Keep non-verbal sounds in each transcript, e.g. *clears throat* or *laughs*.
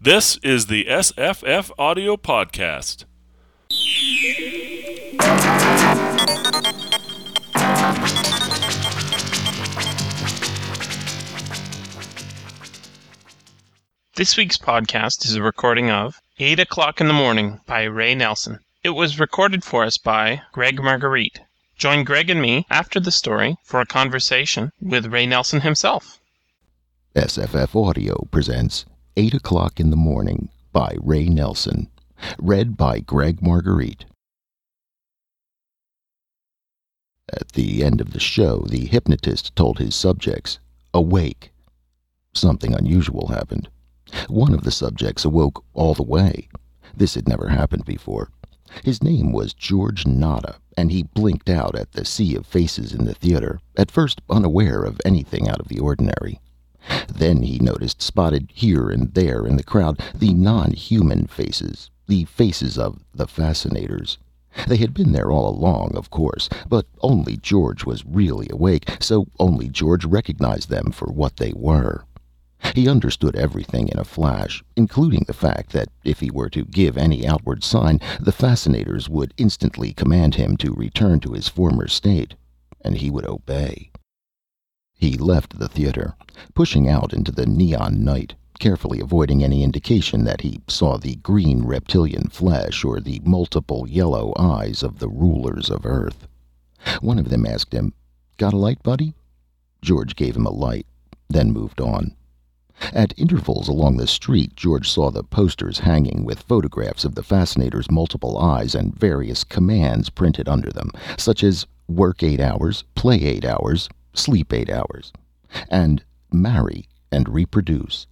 This is the SFF Audio Podcast. This week's podcast is a recording of 8 O'Clock in the Morning by Ray Nelson. It was recorded for us by Gregg Margarite. Join Gregg and me after the story for a conversation with Ray Nelson himself. SFF Audio presents 8 O'Clock in the Morning by Ray Nelson. Read by Gregg Margarite. At the end of the show, the hypnotist told his subjects, Awake. Something unusual happened. One of the subjects awoke all the way. This had never happened before. His name was George Nada, and he blinked out at the sea of faces in the theater, at first unaware of anything out of the ordinary. Then he noticed spotted here and there in the crowd the non human faces, the faces of the fascinators. They had been there all along, of course, but only George was really awake, so only George recognized them for what they were. He understood everything in a flash, including the fact that if he were to give any outward sign, the fascinators would instantly command him to return to his former state, and he would obey. He left the theater, pushing out into the neon night, carefully avoiding any indication that he saw the green reptilian flesh or the multiple yellow eyes of the rulers of Earth. One of them asked him, Got a light, buddy? George gave him a light, then moved on. At intervals along the street, George saw the posters hanging with photographs of the fascinator's multiple eyes and various commands printed under them, such as work eight hours, play eight hours, sleep eight hours, and marry and reproduce.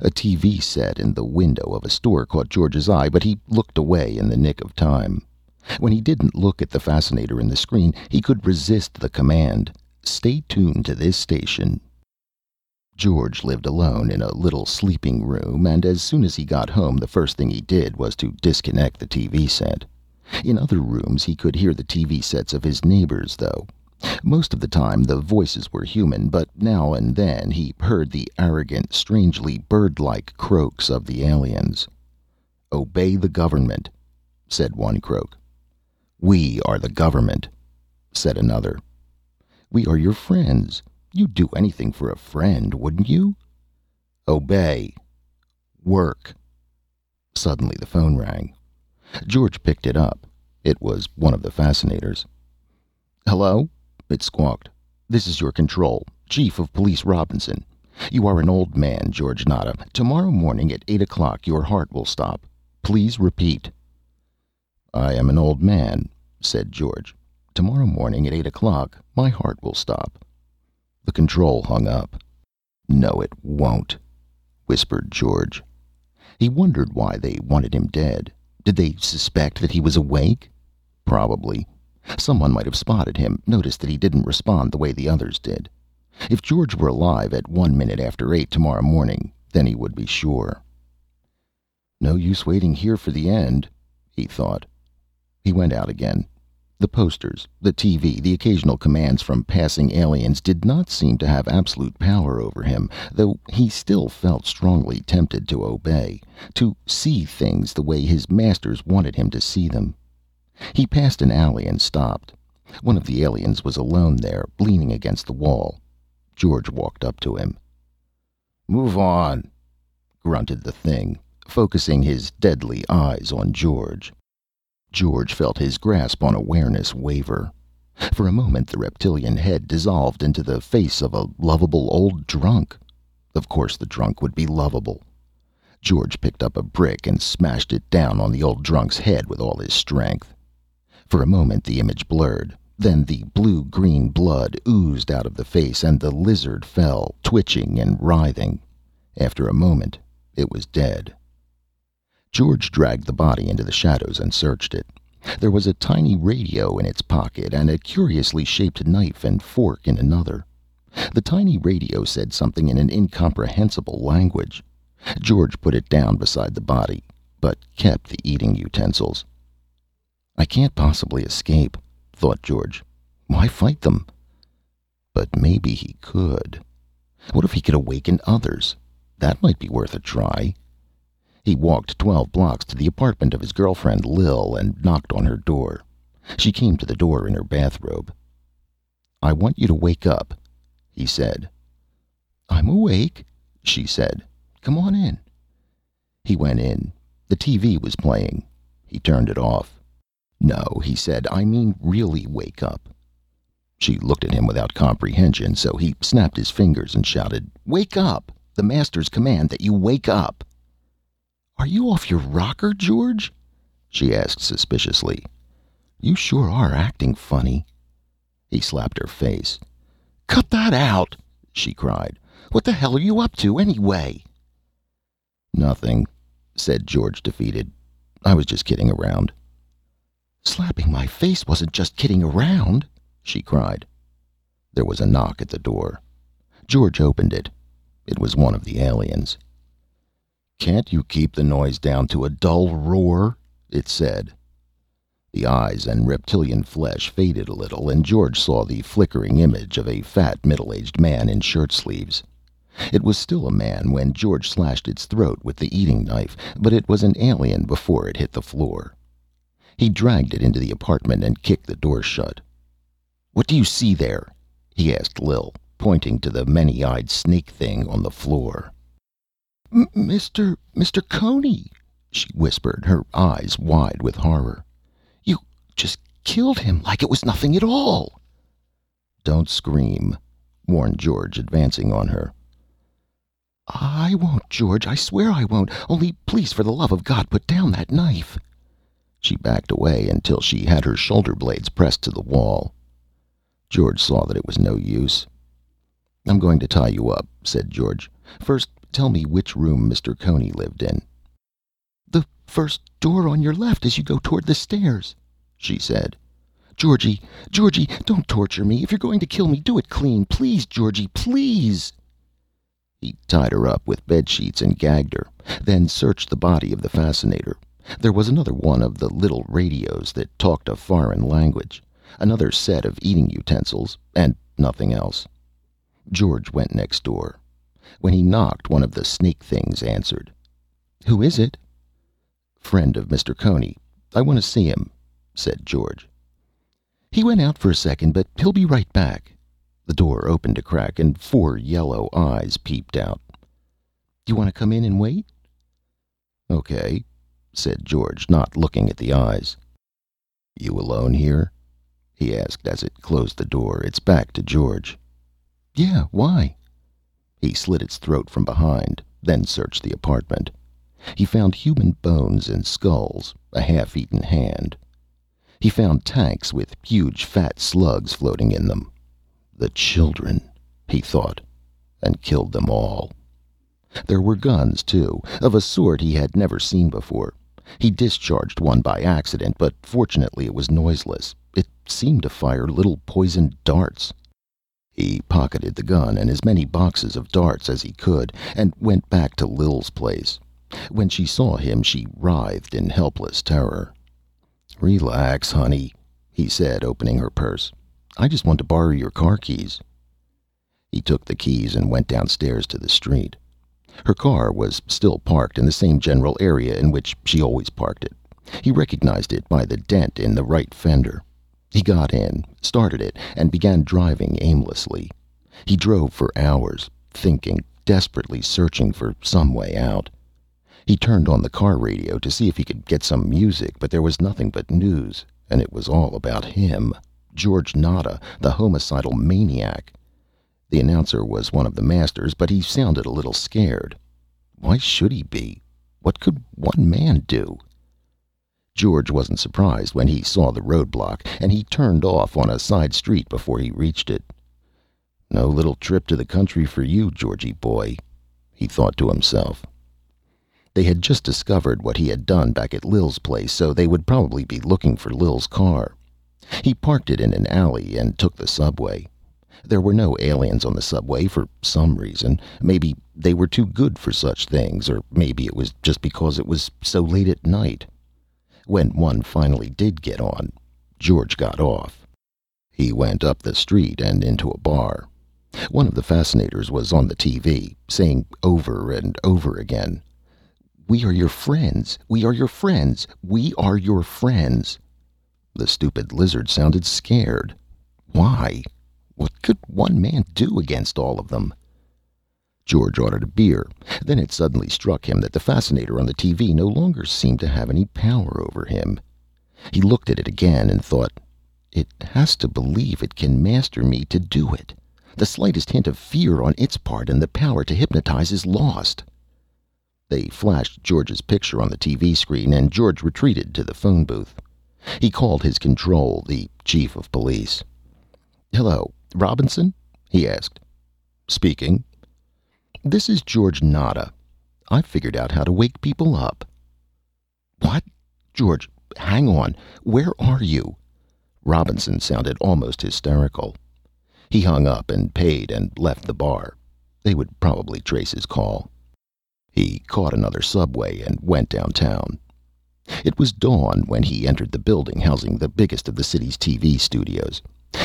A TV set in the window of a store caught George's eye, but he looked away in the nick of time. When he didn't look at the fascinator in the screen, he could resist the command, Stay tuned to this station George lived alone in a little sleeping room, and as soon as he got home the first thing he did was to disconnect the TV set. In other rooms he could hear the TV sets of his neighbors, though. Most of the time the voices were human, but now and then he heard the arrogant, strangely bird-like croaks of the aliens. Obey the government, said one croak. We are the government, said another. We are your friends, You'd do anything for a friend, wouldn't you? Obey. Work. Suddenly the phone rang. George picked it up. It was one of the fascinators. Hello? It squawked. This is your control. Chief of Police Robinson. You are an old man, George Nada. Tomorrow morning at eight o'clock your heart will stop. Please repeat. I am an old man, said George. Tomorrow morning at eight o'clock my heart will stop. The control hung up. No, it won't, whispered George. He wondered why they wanted him dead. Did they suspect that he was awake? Probably. Someone might have spotted him, noticed that he didn't respond the way the others did. If George were alive at one minute after eight tomorrow morning, then he would be sure. No use waiting here for the end, he thought. He went out again, the posters, the TV, the occasional commands from passing aliens did not seem to have absolute power over him, though he still felt strongly tempted to obey, to see things the way his masters wanted him to see them. He passed an alley and stopped. One of the aliens was alone there, leaning against the wall. George walked up to him. Move on, grunted the thing, focusing his deadly eyes on George. George felt his grasp on awareness waver. For a moment the reptilian head dissolved into the face of a lovable old drunk. Of course the drunk would be lovable. George picked up a brick and smashed it down on the old drunk's head with all his strength. For a moment the image blurred. Then the blue green blood oozed out of the face and the lizard fell, twitching and writhing. After a moment it was dead. George dragged the body into the shadows and searched it. There was a tiny radio in its pocket and a curiously shaped knife and fork in another. The tiny radio said something in an incomprehensible language. George put it down beside the body, but kept the eating utensils. I can't possibly escape, thought George. Why fight them? But maybe he could. What if he could awaken others? That might be worth a try. He walked twelve blocks to the apartment of his girlfriend Lil and knocked on her door. She came to the door in her bathrobe. "I want you to wake up," he said. "I'm awake," she said. "Come on in." He went in. The TV was playing. He turned it off. "No," he said. "I mean really wake up." She looked at him without comprehension, so he snapped his fingers and shouted, "Wake up! The Master's command that you wake up!" "Are you off your rocker, George?" she asked suspiciously. "You sure are acting funny." He slapped her face. "Cut that out!" she cried. "What the hell are you up to, anyway?" "Nothing," said George, defeated. "I was just kidding around." "Slapping my face wasn't just kidding around," she cried. There was a knock at the door. George opened it. It was one of the aliens. "Can't you keep the noise down to a dull roar?" it said. The eyes and reptilian flesh faded a little, and George saw the flickering image of a fat, middle aged man in shirt sleeves. It was still a man when George slashed its throat with the eating knife, but it was an alien before it hit the floor. He dragged it into the apartment and kicked the door shut. "What do you see there?" he asked Lil, pointing to the many eyed snake thing on the floor. "Mr. Mr. Coney," she whispered, her eyes wide with horror. "You just killed him like it was nothing at all. Don't scream, warned George, advancing on her. I won't, George. I swear I won't. Only please, for the love of God, put down that knife. She backed away until she had her shoulder blades pressed to the wall. George saw that it was no use. I'm going to tie you up, said George. First, tell me which room Mr. Coney lived in. The first door on your left as you go toward the stairs she said. "Georgie, Georgie, don't torture me. If you're going to kill me, do it clean. Please, Georgie, please." He tied her up with bed sheets and gagged her, then searched the body of the fascinator. There was another one of the little radios that talked a foreign language, another set of eating utensils, and nothing else. George went next door. When he knocked, one of the snake things answered. "Who is it?" "Friend of Mr. Coney. I want to see him said George. "He went out for a second, but he'll be right back." The door opened a crack and four yellow eyes peeped out. "You want to come in and wait?" "Okay," said George, not looking at the eyes. "You alone here?" he asked as it closed the door, its back to George. "Yeah, why?" He slit its throat from behind, then searched the apartment. He found human bones and skulls, a half eaten hand. He found tanks with huge fat slugs floating in them. The children, he thought, and killed them all. There were guns, too, of a sort he had never seen before. He discharged one by accident, but fortunately it was noiseless. It seemed to fire little poisoned darts. He pocketed the gun and as many boxes of darts as he could, and went back to Lil's place. When she saw him, she writhed in helpless terror. "Relax, honey," he said, opening her purse. "I just want to borrow your car keys." He took the keys and went downstairs to the street. Her car was still parked in the same general area in which she always parked it. He recognized it by the dent in the right fender. He got in, started it, and began driving aimlessly. He drove for hours, thinking, desperately searching for some way out. He turned on the car radio to see if he could get some music, but there was nothing but news, and it was all about him, George Nada, the homicidal maniac. The announcer was one of the masters, but he sounded a little scared. Why should he be? What could one man do? George wasn't surprised when he saw the roadblock, and he turned off on a side street before he reached it. No little trip to the country for you, Georgie boy, he thought to himself. They had just discovered what he had done back at Lil's place, so they would probably be looking for Lil's car. He parked it in an alley and took the subway. There were no aliens on the subway for some reason. Maybe they were too good for such things, or maybe it was just because it was so late at night. When one finally did get on, George got off. He went up the street and into a bar. One of the fascinators was on the TV, saying over and over again, We are your friends. We are your friends. We are your friends. The stupid lizard sounded scared. Why? What could one man do against all of them? George ordered a beer. Then it suddenly struck him that the fascinator on the TV no longer seemed to have any power over him. He looked at it again and thought, It has to believe it can master me to do it. The slightest hint of fear on its part and the power to hypnotize is lost. They flashed George's picture on the TV screen and George retreated to the phone booth. He called his control, the chief of police. "Hello, Robinson?" he asked. "Speaking." "This is George Nada. I've figured out how to wake people up." "What? George, hang on. Where are you?" Robinson sounded almost hysterical. He hung up and paid and left the bar. They would probably trace his call. He caught another subway and went downtown. It was dawn when he entered the building housing the biggest of the city's TV studios.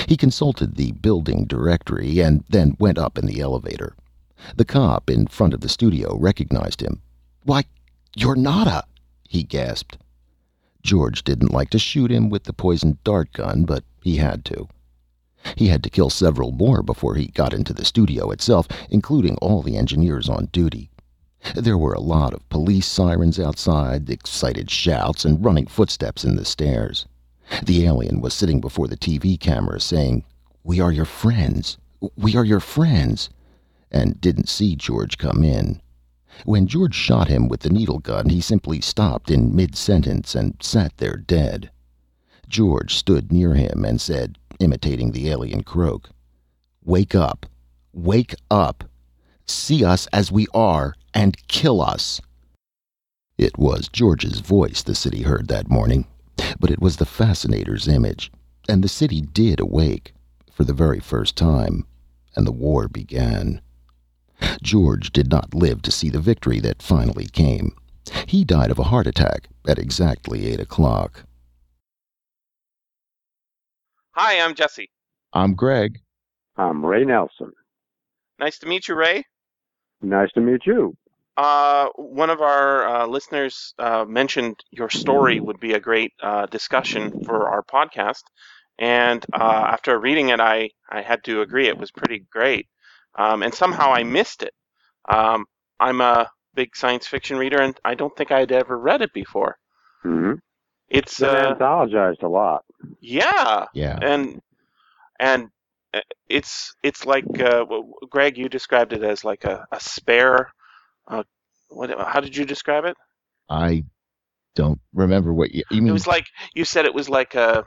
He consulted the building directory and then went up in the elevator. The cop in front of the studio recognized him. "Why, you're Nada!" he gasped. George didn't like to shoot him with the poisoned dart gun, but he had to. He had to kill several more before he got into the studio itself, including all the engineers on duty. There were a lot of police sirens outside, excited shouts, and running footsteps in the stairs. The alien was sitting before the TV camera saying, "We are your friends. We are your friends," and didn't see George come in. When George shot him with the needle gun, he simply stopped in mid sentence and sat there dead. George stood near him and said, imitating the alien croak, "Wake up! Wake up! See us as we are and kill us!" It was George's voice the city heard that morning, but it was the fascinator's image, and the city did awake for the very first time, and the war began. George did not live to see the victory that finally came. He died of a heart attack at exactly eight o'clock. Hi, I'm Jesse. I'm Gregg. I'm Ray Nelson. Nice to meet you, Ray. Nice to meet you. Uh, one of our uh, listeners uh, mentioned your story would be a great uh, discussion for our podcast, and uh, after reading it, I I had to agree it was pretty great, um, and somehow I missed it. Um, I'm a big science fiction reader, and I don't think I'd ever read it before. Mm-hmm. It's uh, anthologized a lot. yeah, Yeah. and and uh, it's it's like uh, Gregg, you described it as like a, a spare. Uh, what? How did you describe it? I don't remember what you, you mean. It was like you said. It was like a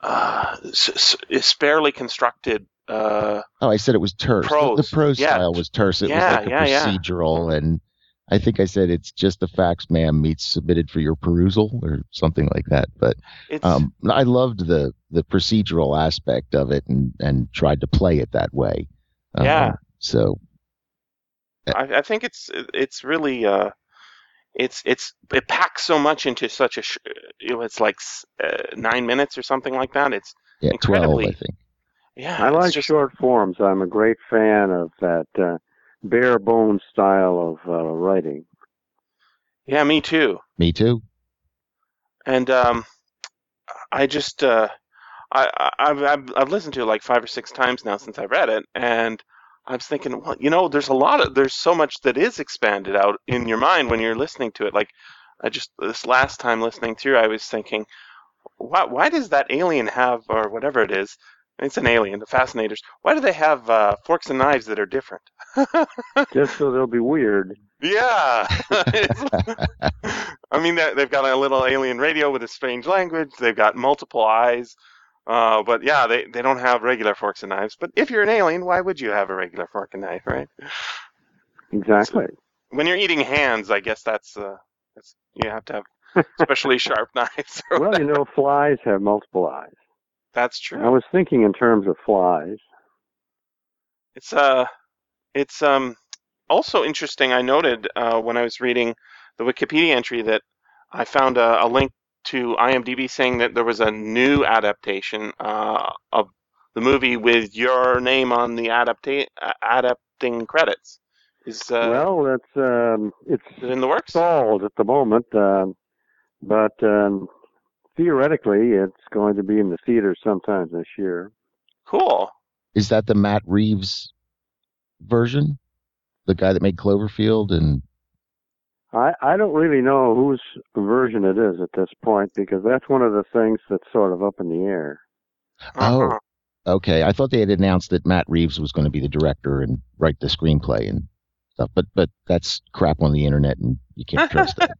uh, s- s- sparely constructed. Uh, oh, I said it was terse. The- The, Prose. prose Yeah. style was terse. It Yeah, was like a yeah. procedural, and I think I said it's just the facts, ma'am, meets submitted for your perusal or something like that. But it's um, I loved the the procedural aspect of it, and and tried to play it that way. Um, Yeah. So I, I think it's it's really uh, it's it's it packs so much into such a sh- you know, it's like uh, nine minutes or something like that. It's yeah, twelve, I think. yeah. I like just- short forms. I'm a great fan of that uh, bare bones style of uh, writing. Yeah, me too. Me too. and um, I just uh, I, I I've, I've I've listened to it like five or six times now since I read it, and I was thinking, well, you know, there's a lot of there's so much that is expanded out in your mind when you're listening to it. Like I just this last time listening through, I was thinking, why why does that alien have or whatever it is? It's an alien, the fascinators. Why do they have uh, forks and knives that are different? *laughs* Just so they'll be weird. Yeah. *laughs* *laughs* I mean, they- they've got a little alien radio with a strange language. They've got multiple eyes. Uh, but yeah, they, they don't have regular forks and knives. But if you're an alien, why would you have a regular fork and knife, right? Exactly. When you're eating hands, I guess that's, uh, that's you have to have *laughs* especially sharp knives. Well, you know, flies have multiple eyes. that's true. I was thinking in terms of flies. It's uh, it's um, also interesting. I noted uh, when I was reading the Wikipedia entry that I found a, a link to IMDb saying that there was a new adaptation uh, of the movie with your name on the adapta- uh, adapting credits. Is uh, well, it's um, it's is it in the works? stalled at the moment, um, but um, theoretically, it's going to be in the theater sometime this year. Cool. Is that the Matt Reeves version? The guy that made Cloverfield and I, I don't really know whose version it is at this point because that's one of the things that's sort of up in the air. Uh-huh. okay, I thought they had announced that Matt Reeves was going to be the director and write the screenplay and stuff, but but that's crap on the internet and you can't *laughs* trust that.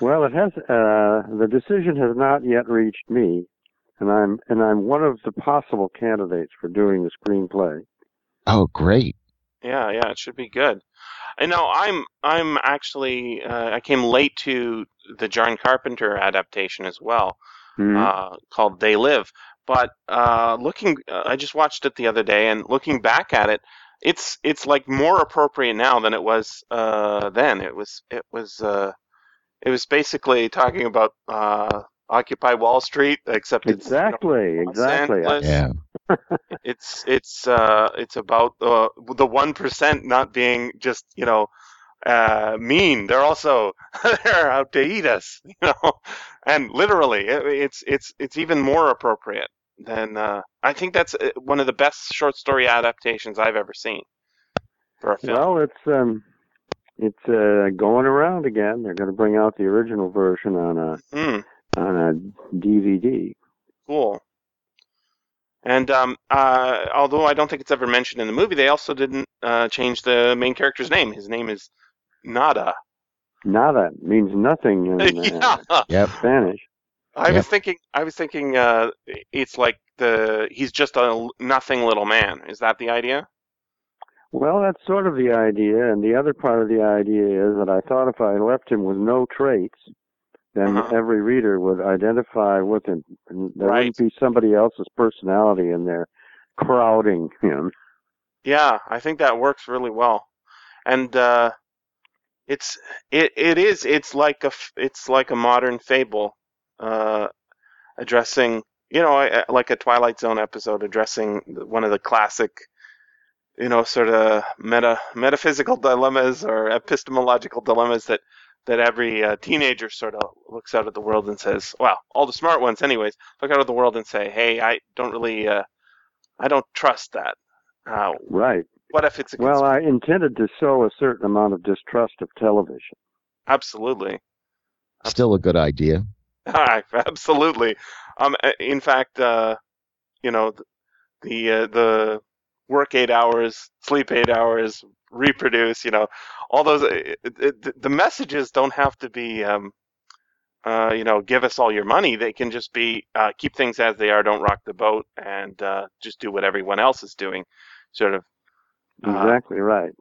Well, it has. Uh, the decision has not yet reached me, and I'm and I'm one of the possible candidates for doing the screenplay. Oh, great. Yeah, yeah, it should be good. I know I'm I'm actually uh, I came late to the John Carpenter adaptation as well, Mhm. uh, called They Live. But uh, looking, uh, I just watched it the other day, and looking back at it, it's it's like more appropriate now than it was uh, then. It was it was uh, it was basically talking about uh, Occupy Wall Street, except it's you know, exactly, exactly. Yeah. It's it's uh it's about uh, the one percent not being just you know uh mean. They're also *laughs* they're out to eat us *laughs* you know? And literally it, it's it's it's even more appropriate than uh i think that's uh, one of the best short story adaptations i've ever seen for a film. Well, it's um, it's uh, going around again. They're going to bring out the original version on a Hmm, on a DVD. cool and um uh although i don't think it's ever mentioned in the movie they also didn't uh change the main character's name his name is nada Nada means nothing in *laughs* uh, yeah Yep. Spanish. I Yep. was thinking. I was thinking. Uh, it's like the he's just a nothing little man. Is that the idea? Well, that's sort of the idea, and the other part of the idea is that I thought if I left him with no traits, then Uh-huh. every reader would identify with him, and there Right. wouldn't be somebody else's personality in there crowding him. Yeah, I think that works really well, and uh, it's it it is it's like a it's like a modern fable, uh, addressing you know like a Twilight Zone episode addressing one of the classic, you know, sort of meta metaphysical dilemmas or epistemological dilemmas that that every uh, teenager sort of looks out at the world and says, well, all the smart ones, anyways, look out at the world and say, hey, I don't really, uh, I don't trust that. Uh, Right. what if it's a Well, cons- I intended to sow a certain amount of distrust of television. absolutely, Still a good idea. *laughs* Absolutely. Um, in fact, uh, you know, th- the uh, the work eight hours, sleep eight hours, reproduce. You know, all those. it, it, the messages don't have to be, um, uh, you know, give us all your money. They can just be uh, keep things as they are, don't rock the boat, and uh, just do what everyone else is doing. Sort of. Uh, Exactly right.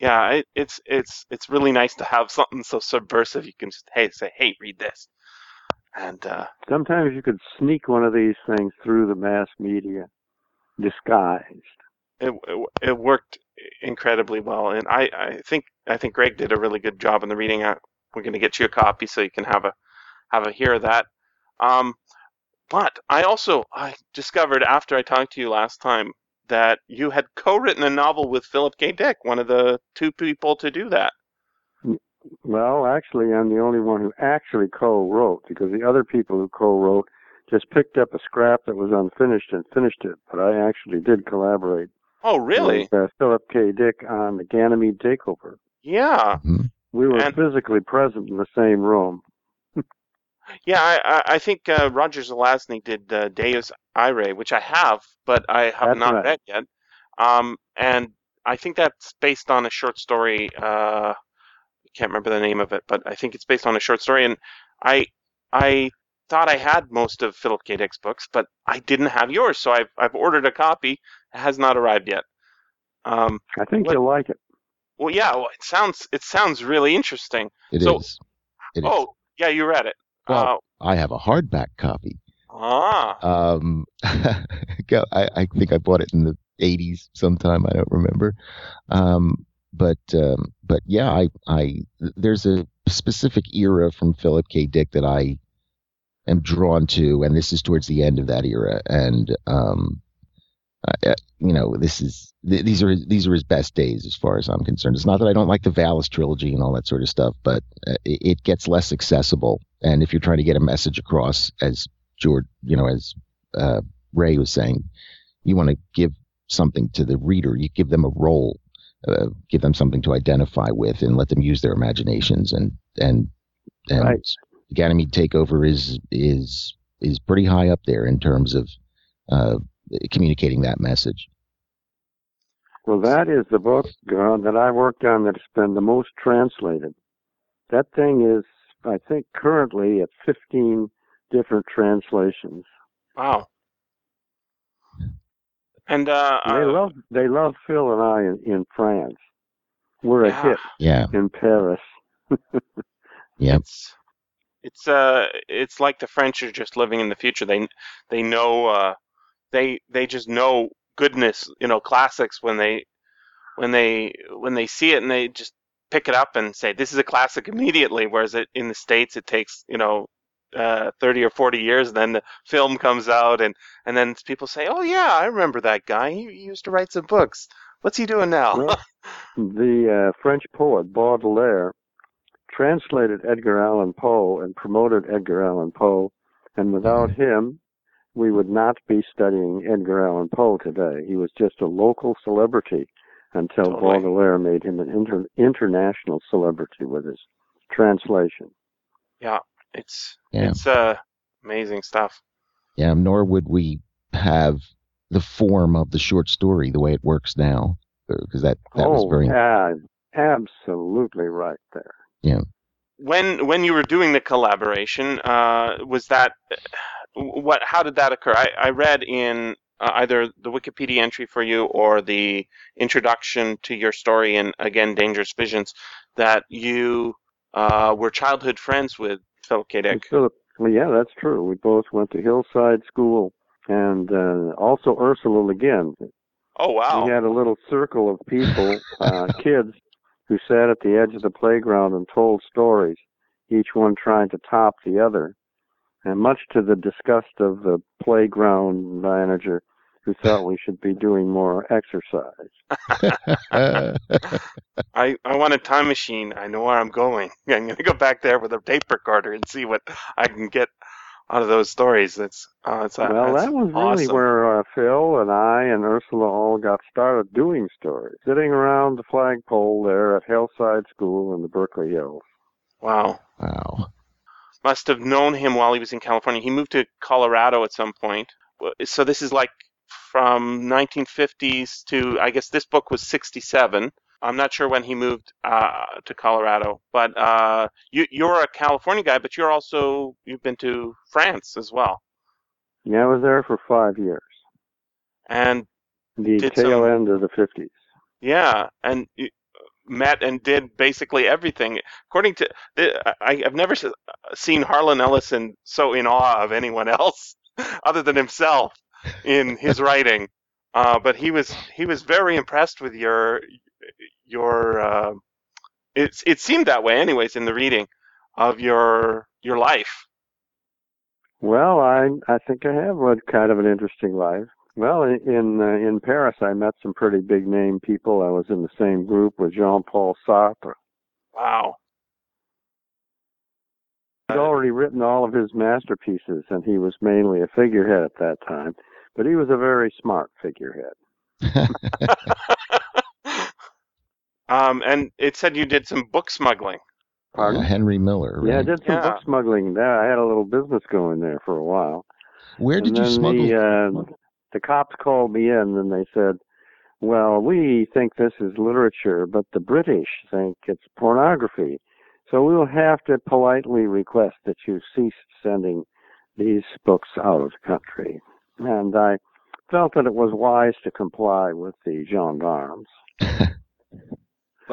yeah, it, it's it's it's really nice to have something so subversive. You can just hey say, hey, read this, and uh, Sometimes you could sneak one of these things through the mass media, disguised. It, it worked incredibly well. And I, I think I think Gregg did a really good job in the reading. We're going to get you a copy so you can have a have a hear of that. Um, but I also I discovered after I talked to you last time that you had co-written a novel with Philip K. Dick, one of the two people to do that. Well, actually, I'm the only one who actually co-wrote because the other people who co-wrote just picked up a scrap that was unfinished and finished it. But I actually did collaborate Oh, really? with uh, Philip K. Dick on the Ganymede Takeover. Yeah. We were And- physically present in the same room. *laughs* Yeah, I, I, I think uh, Roger Zelazny did uh, Deus Irae, which I have, but I have That's not right. read yet. Um, and I think that's based on a short story. Uh, I can't remember the name of it, but I think it's based on a short story. And I I thought I had most of Philip K. Dick's books, but I didn't have yours, so I've I've ordered a copy. It has not arrived yet. Um, I think What- you'll like it. well, yeah, well, it sounds it sounds really interesting. It is. So- It is. Oh, yeah, you read it. Well- I have a hardback copy. uh, ah, Um, *laughs* I, I think I bought it in the 80s sometime. I don't remember. Um, but um, but yeah, I I there's a specific era from Philip K. Dick that I am drawn to, and this is towards the end of that era. And um, uh, you know, this is th- these are these are his best days as far as I'm concerned. It's not that I don't like the Valis trilogy and all that sort of stuff, but uh, it, it gets less accessible. And if you're trying to get a message across, as George, you know, as uh, Ray was saying, you want to give something to the reader. You give them a role, uh, give them something to identify with, and let them use their imaginations. And and and Right. Ganymede Takeover is is is pretty high up there in terms of uh, communicating that message. Well, that is the book uh, that I worked on that's been the most translated. That thing is, I think, currently at 15 different translations. Wow. And uh, they uh, love they love Phil and I in, in France. We're a hit Yeah, in Paris. *laughs* Yep. It's it's uh it's like the French are just living in the future. They they know uh they they just know goodness, you know, classics when they when they when they see it and they just pick it up and say this is a classic immediately. Whereas it, in the states it takes you know uh, 30 or 40 years, and then the film comes out, and and then people say, oh yeah, I remember that guy. He, he used to write some books. What's he doing now? Well, *laughs* the uh, French poet Baudelaire translated Edgar Allan Poe and promoted Edgar Allan Poe, and without him, we would not be studying Edgar Allan Poe today. He was just a local celebrity until Totally. Baudelaire made him an inter- international celebrity with his translation. yeah, it's Yeah. it's uh amazing stuff. yeah. Nor would we have the form of the short story the way it works now, because that that was oh, very yeah, absolutely right there. When when you were doing the collaboration, uh, was that what? How did that occur? I, I read in uh, either the Wikipedia entry for you or the introduction to your story in again Dangerous Visions that you uh, were childhood friends with Philip K. Dick. Philip, yeah, that's true. We both went to Hillside School and uh, also Ursula Le Guin. Oh wow! We had a little circle of people, uh, kids, who sat at the edge of the playground and told stories, each one trying to top the other. And much to the disgust of the playground manager, who thought we should be doing more exercise. *laughs* I, I want a time machine. I know where I'm going. *laughs* I'm going to go back there with a tape recorder and see what I can get out of those stories. That's uh, it's, well, that's that was really awesome. where uh, Phil and I and Ursula all got started doing stories, sitting around the flagpole there at Hillside School in the Berkeley Hills. Wow. wow. Must have known him while he was in California. He moved to Colorado at some point. So this is like from 1950s to I guess this book was 67. I'm not sure when he moved uh, to Colorado, but uh, you, you're a California guy, but you're also you've been to France as well, Yeah, I was there for five years, and the tail some- end of the 50s. Yeah, and you met and did basically everything. According to, I, I've never seen Harlan Ellison so in awe of anyone else *laughs* other than himself in his writing. Uh, but he was he was very impressed with your your. Uh, it it seemed that way, anyways, in the reading of your your life. Well, I I think I have led kind of an interesting life. Well, in in, uh, in Paris, I met some pretty big name people. I was in the same group with Jean-Paul Sartre. Wow. He'd already written all of his masterpieces, and he was mainly a figurehead at that time. But he was a very smart figurehead. *laughs* *laughs* um, and it said you did some book smuggling. Pardon? Uh, Henry Miller. Yeah, I did some Yeah. book smuggling there. I had a little business going there for a while. Where and did you smuggle? the uh, the cops called me in and they said, "Well, we think this is literature, but the British think it's pornography. So we will have to politely request that you cease sending these books out of the country." And I felt that it was wise to comply with the gendarmes, *laughs*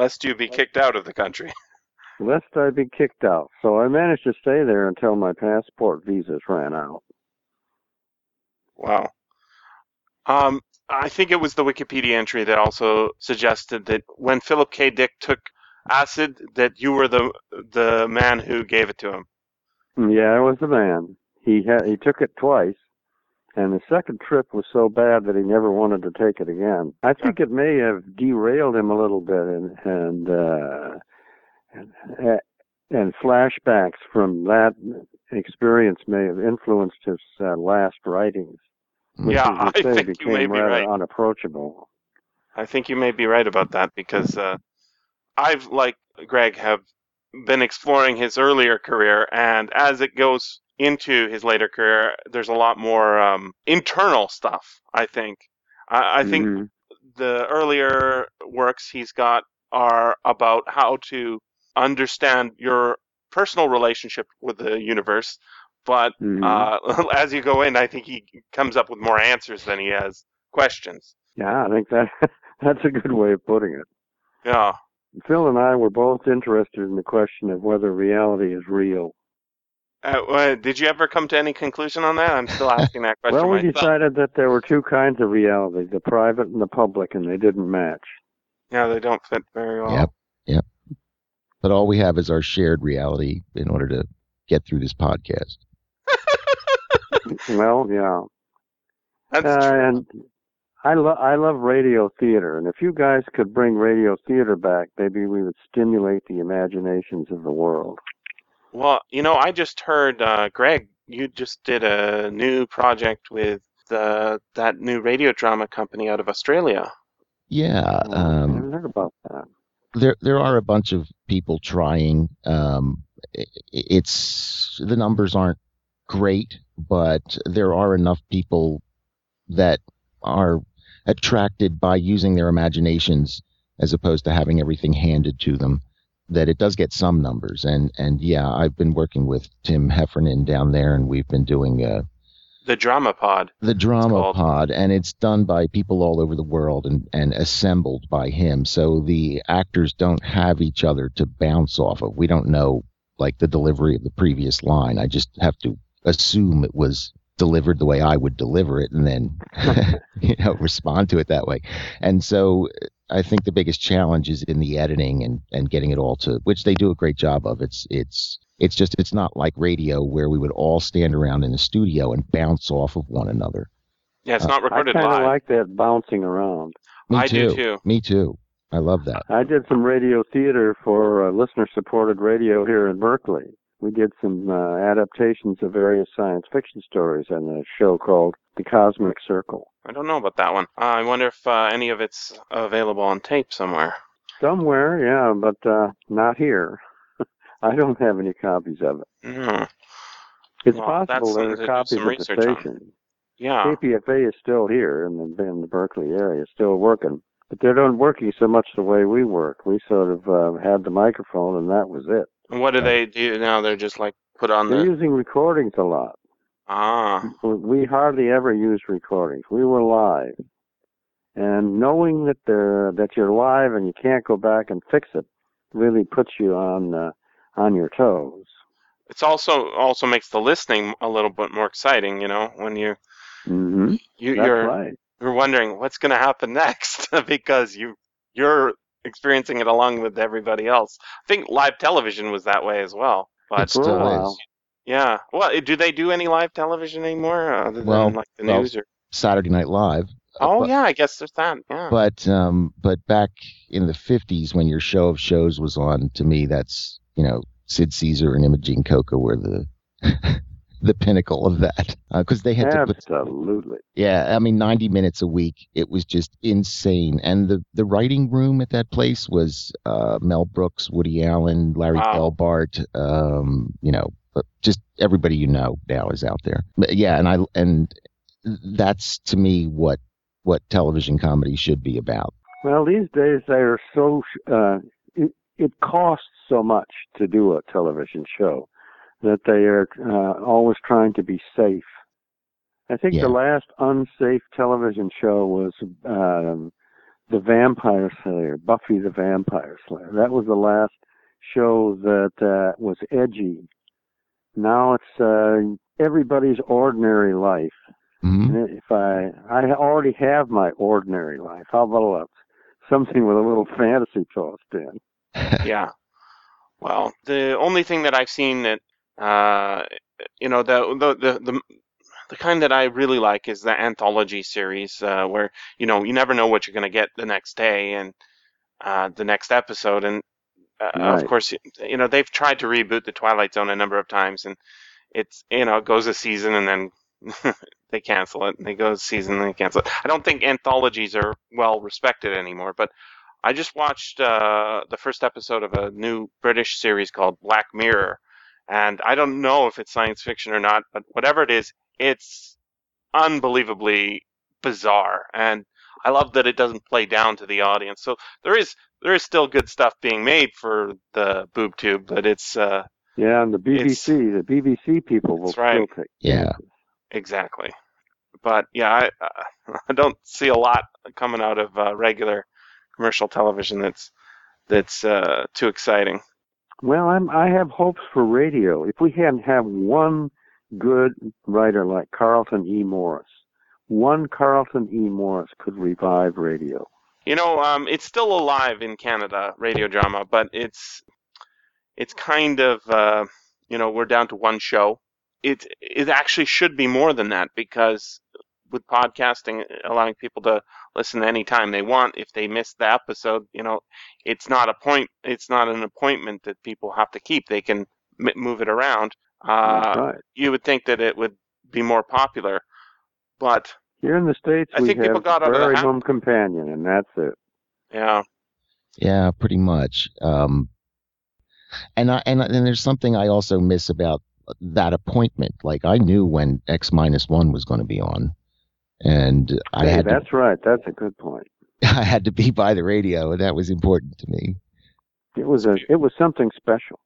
Lest you be kicked out of the country. *laughs* lest I be kicked out. So I managed to stay there until my passport visas ran out. Wow. Um, I think it was the Wikipedia entry that also suggested that when Philip K. Dick took acid, that you were the the man who gave it to him. Yeah, I was the man. He had he took it twice, And the second trip was so bad that he never wanted to take it again. I think it may have derailed him a little bit, and and uh, and, and flashbacks from that experience may have influenced his uh, last writings. Which, Yeah, as I say, think you may be rather right. unapproachable. I think you may be right about that because uh, I've, like Gregg, have been exploring his earlier career, and as it goes into his later career, there's a lot more um, internal stuff. I think. I, I think Mhm. the earlier works he's got are about how to understand your personal relationship with the universe. But Mhm. uh, *laughs* as you go in, I think he comes up with more answers than he has questions. yeah, I think that *laughs* that's a good way of putting it. Yeah. Phil and I were both interested in the question of whether reality is real. Uh, uh, did you ever come to any conclusion on that? I'm still asking that question *laughs* Well, we myself. decided that there were two kinds of reality, the private and the public, and they didn't match. Yeah, they don't fit very well. Yep. Yep. But all we have is our shared reality in order to get through this podcast. Well, yeah. That's Uh, true. and I love I love radio theater, and if you guys could bring radio theater back, maybe we would stimulate the imaginations of the world. Well, you know, I just heard uh, Gregg. You just did a new project with the that new radio drama company out of Australia. Yeah. I Um, haven't heard about that. there there are a bunch of people trying. Um, i- i- it's the numbers aren't great, but there are enough people that are attracted by using their imaginations as opposed to having everything handed to them. That it does get some numbers, and and yeah, I've been working with Tim Heffernan down there, and we've been doing uh, The Drama Pod. the drama pod and it's done by people all over the world and, and assembled by him. So the actors don't have each other to bounce off of. We don't know like the delivery of the previous line. I just have to assume it was delivered the way i would deliver it and then *laughs* you know respond to it that way. And so i think the biggest challenge is in the editing and and getting it all to which they do a great job of it's it's it's just it's not like radio where we would all stand around in the studio and bounce off of one another. Yeah, it's Uh, not I recorded kind of live. like that bouncing around. Me I too. do too. Me too. I love that. I did some radio theater for uh, listener-supported radio here in Berkeley. We did some uh, adaptations of various science fiction stories on a show called The Cosmic Circle. I don't know about that one. Uh, I wonder if uh, any of it's available on tape somewhere. Somewhere, yeah, but uh, not here. *laughs* I don't have any copies of it. Mm. It's Well, possible there are copies some at the research on. station. Yeah. KPFA is still here in the, in the Berkeley area, still working. But they're not working so much the way we work. We sort of uh, had the microphone and that was it. And what do they do now? They're just like put on They're the using recordings a lot. ah. We hardly ever use recordings. We were live. And knowing that they're, that you're live and you can't go back and fix it really puts you on uh, on your toes. It's also also makes the listening a little bit more exciting. You know, when you hmm you That's you're right. you're wondering what's going to happen *laughs* next *laughs* because you you're experiencing it along with everybody else. I think live television was that way as well. But It still For a while. is. yeah, well, do they do any live television anymore uh, other than like the well, news or? Saturday Night Live. Uh, Oh but, yeah, I guess there's that. Yeah. But um, but back in the '50s, when your show of shows was on, to me, that's you know Sid Caesar and Imogene Coca were the *laughs* the pinnacle of that because they had to put Absolutely. Yeah, I mean, 90 minutes a week. It was just insane. And the, the writing room at that place was uh, Mel Brooks, Woody Allen, Larry Wow. Gelbart, um, you know, uh, just everybody you know now is out there. But yeah, and I and that's to me what what television comedy should be about. Well, these days they are so uh, it, it costs so much to do a television show that they are uh, always trying to be safe. I think Yeah. the last unsafe television show was um, the Vampire Slayer, Buffy the Vampire Slayer. That was the last show that uh, was edgy. Now it's uh, everybody's ordinary life. hmm And if I I already have my ordinary life, how about something with a little fantasy tossed in? *laughs* yeah. Well, the only thing that I've seen that uh, you know the the the the, the kind that I really like is the anthology series, uh, where you know you never know what you're going to get the next day and uh, the next episode. And uh, Right. of course, you, you know they've tried to reboot the Twilight Zone a number of times, and it's you know it goes a season and then *laughs* they cancel it. And they go a season and they cancel it. I don't think anthologies are well respected anymore, but. I just watched uh, the first episode of a new British series called Black Mirror, and I don't know if it's science fiction or not, but whatever it is, it's unbelievably bizarre, and I love that it doesn't play down to the audience. So there is there is still good stuff being made for the boob tube, but it's uh, Yeah, and the BBC, the BBC people will That's right. still take. Yeah. exactly. But yeah, I uh, *laughs* I don't see a lot coming out of uh, regular commercial television that's that's uh, too exciting. Well, I'm, I have hopes for radio. If we hadn't have one good writer like Carlton E. Morse, one Carlton E. Morse could revive radio. You know, um, it's still alive in Canada, radio drama, but it's it's kind of uh, you know we're down to one show. It it actually should be more than that because with podcasting allowing people to listen anytime they want if they miss the episode you know it's not a point it's not an appointment that people have to keep they can m- move it around uh, right. you would think that it would be more popular but Here in the States, I we think people have got out of the Very habit. Home Companion, and that's it. yeah Yeah, pretty much. Um, and I and and there's something I also miss about that appointment. Like I knew when X minus one was going to be on, and I Hey, had to, that's right. That's a good point. *laughs* I had to be by the radio, and that was important to me. It was a it was something special.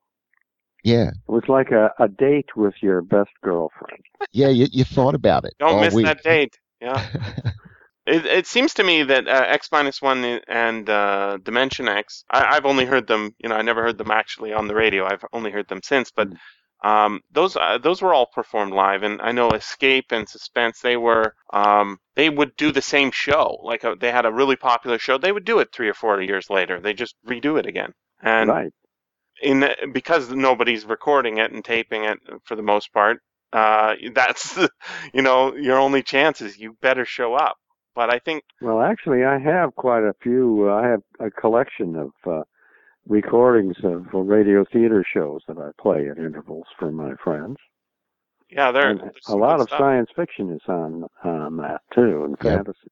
Yeah, It was like a, a date with your best girlfriend. yeah. You you thought about it. don't miss week. that date yeah *laughs* It, it seems to me that uh, X minus one and uh, Dimension X. I, I've only heard them. You know, I never heard them actually on the radio. I've only heard them since. But um, those uh, those were all performed live, and I know Escape and Suspense. They were um, they would do the same show. Like uh they had a really popular show. They would do it three or four years later. They just redo it again. And right. in the, because nobody's recording it and taping it for the most part, uh, that's *laughs* you know your only chance is you better show up. But I think Well, actually, I have quite a few. Uh, I have a collection of uh, recordings of uh, radio theater shows that I play at intervals for my friends. yeah, there And there's a lot of stuff. science fiction is on on that too, and Yep. fantasy.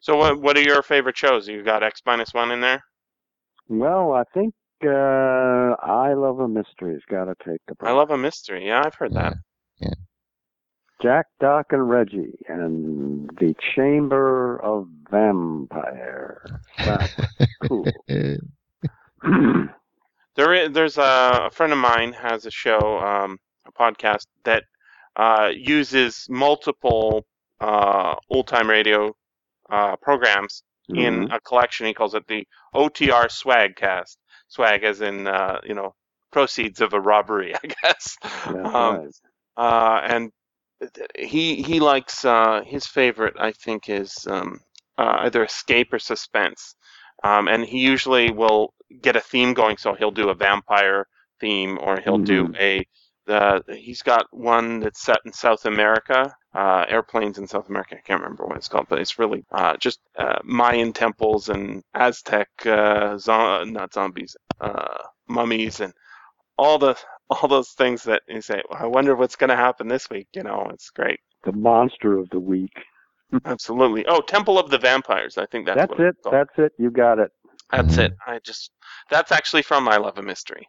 So what what are your favorite shows? You got X minus one in there? Well, I think uh, I Love a Mystery's got to take the. I love a mystery. Yeah, I've heard that. Yeah. Jack, Doc, and Reggie, and the Chamber of Vampire. That was *laughs* cool. *clears throat* There is, there's a, a friend of mine has a show, um, a podcast that uh, uses multiple uh, old time radio uh, programs in Mhm. a collection. He calls it the OTR Swag Cast. Swag, as in uh, you know proceeds of a robbery, *laughs* I guess. That's Um, uh, and he he likes uh, his favorite. I think is um, uh, either escape or suspense. Um, and he usually will get a theme going, so he'll do a vampire theme, or he'll do Mhm. a. The, he's got one that's set in South America, uh, airplanes in South America. I can't remember what it's called, but it's really uh, just uh, Mayan temples and Aztec, uh, zo- not zombies, uh, mummies, and all the all those things that you say. I wonder what's going to happen this week. You know, it's great. The monster of the week. *laughs* Absolutely. Oh, Temple of the Vampires. I think that's, That's, what it. it's. That's it. You got it. That's it. I just that's actually from I Love a Mystery.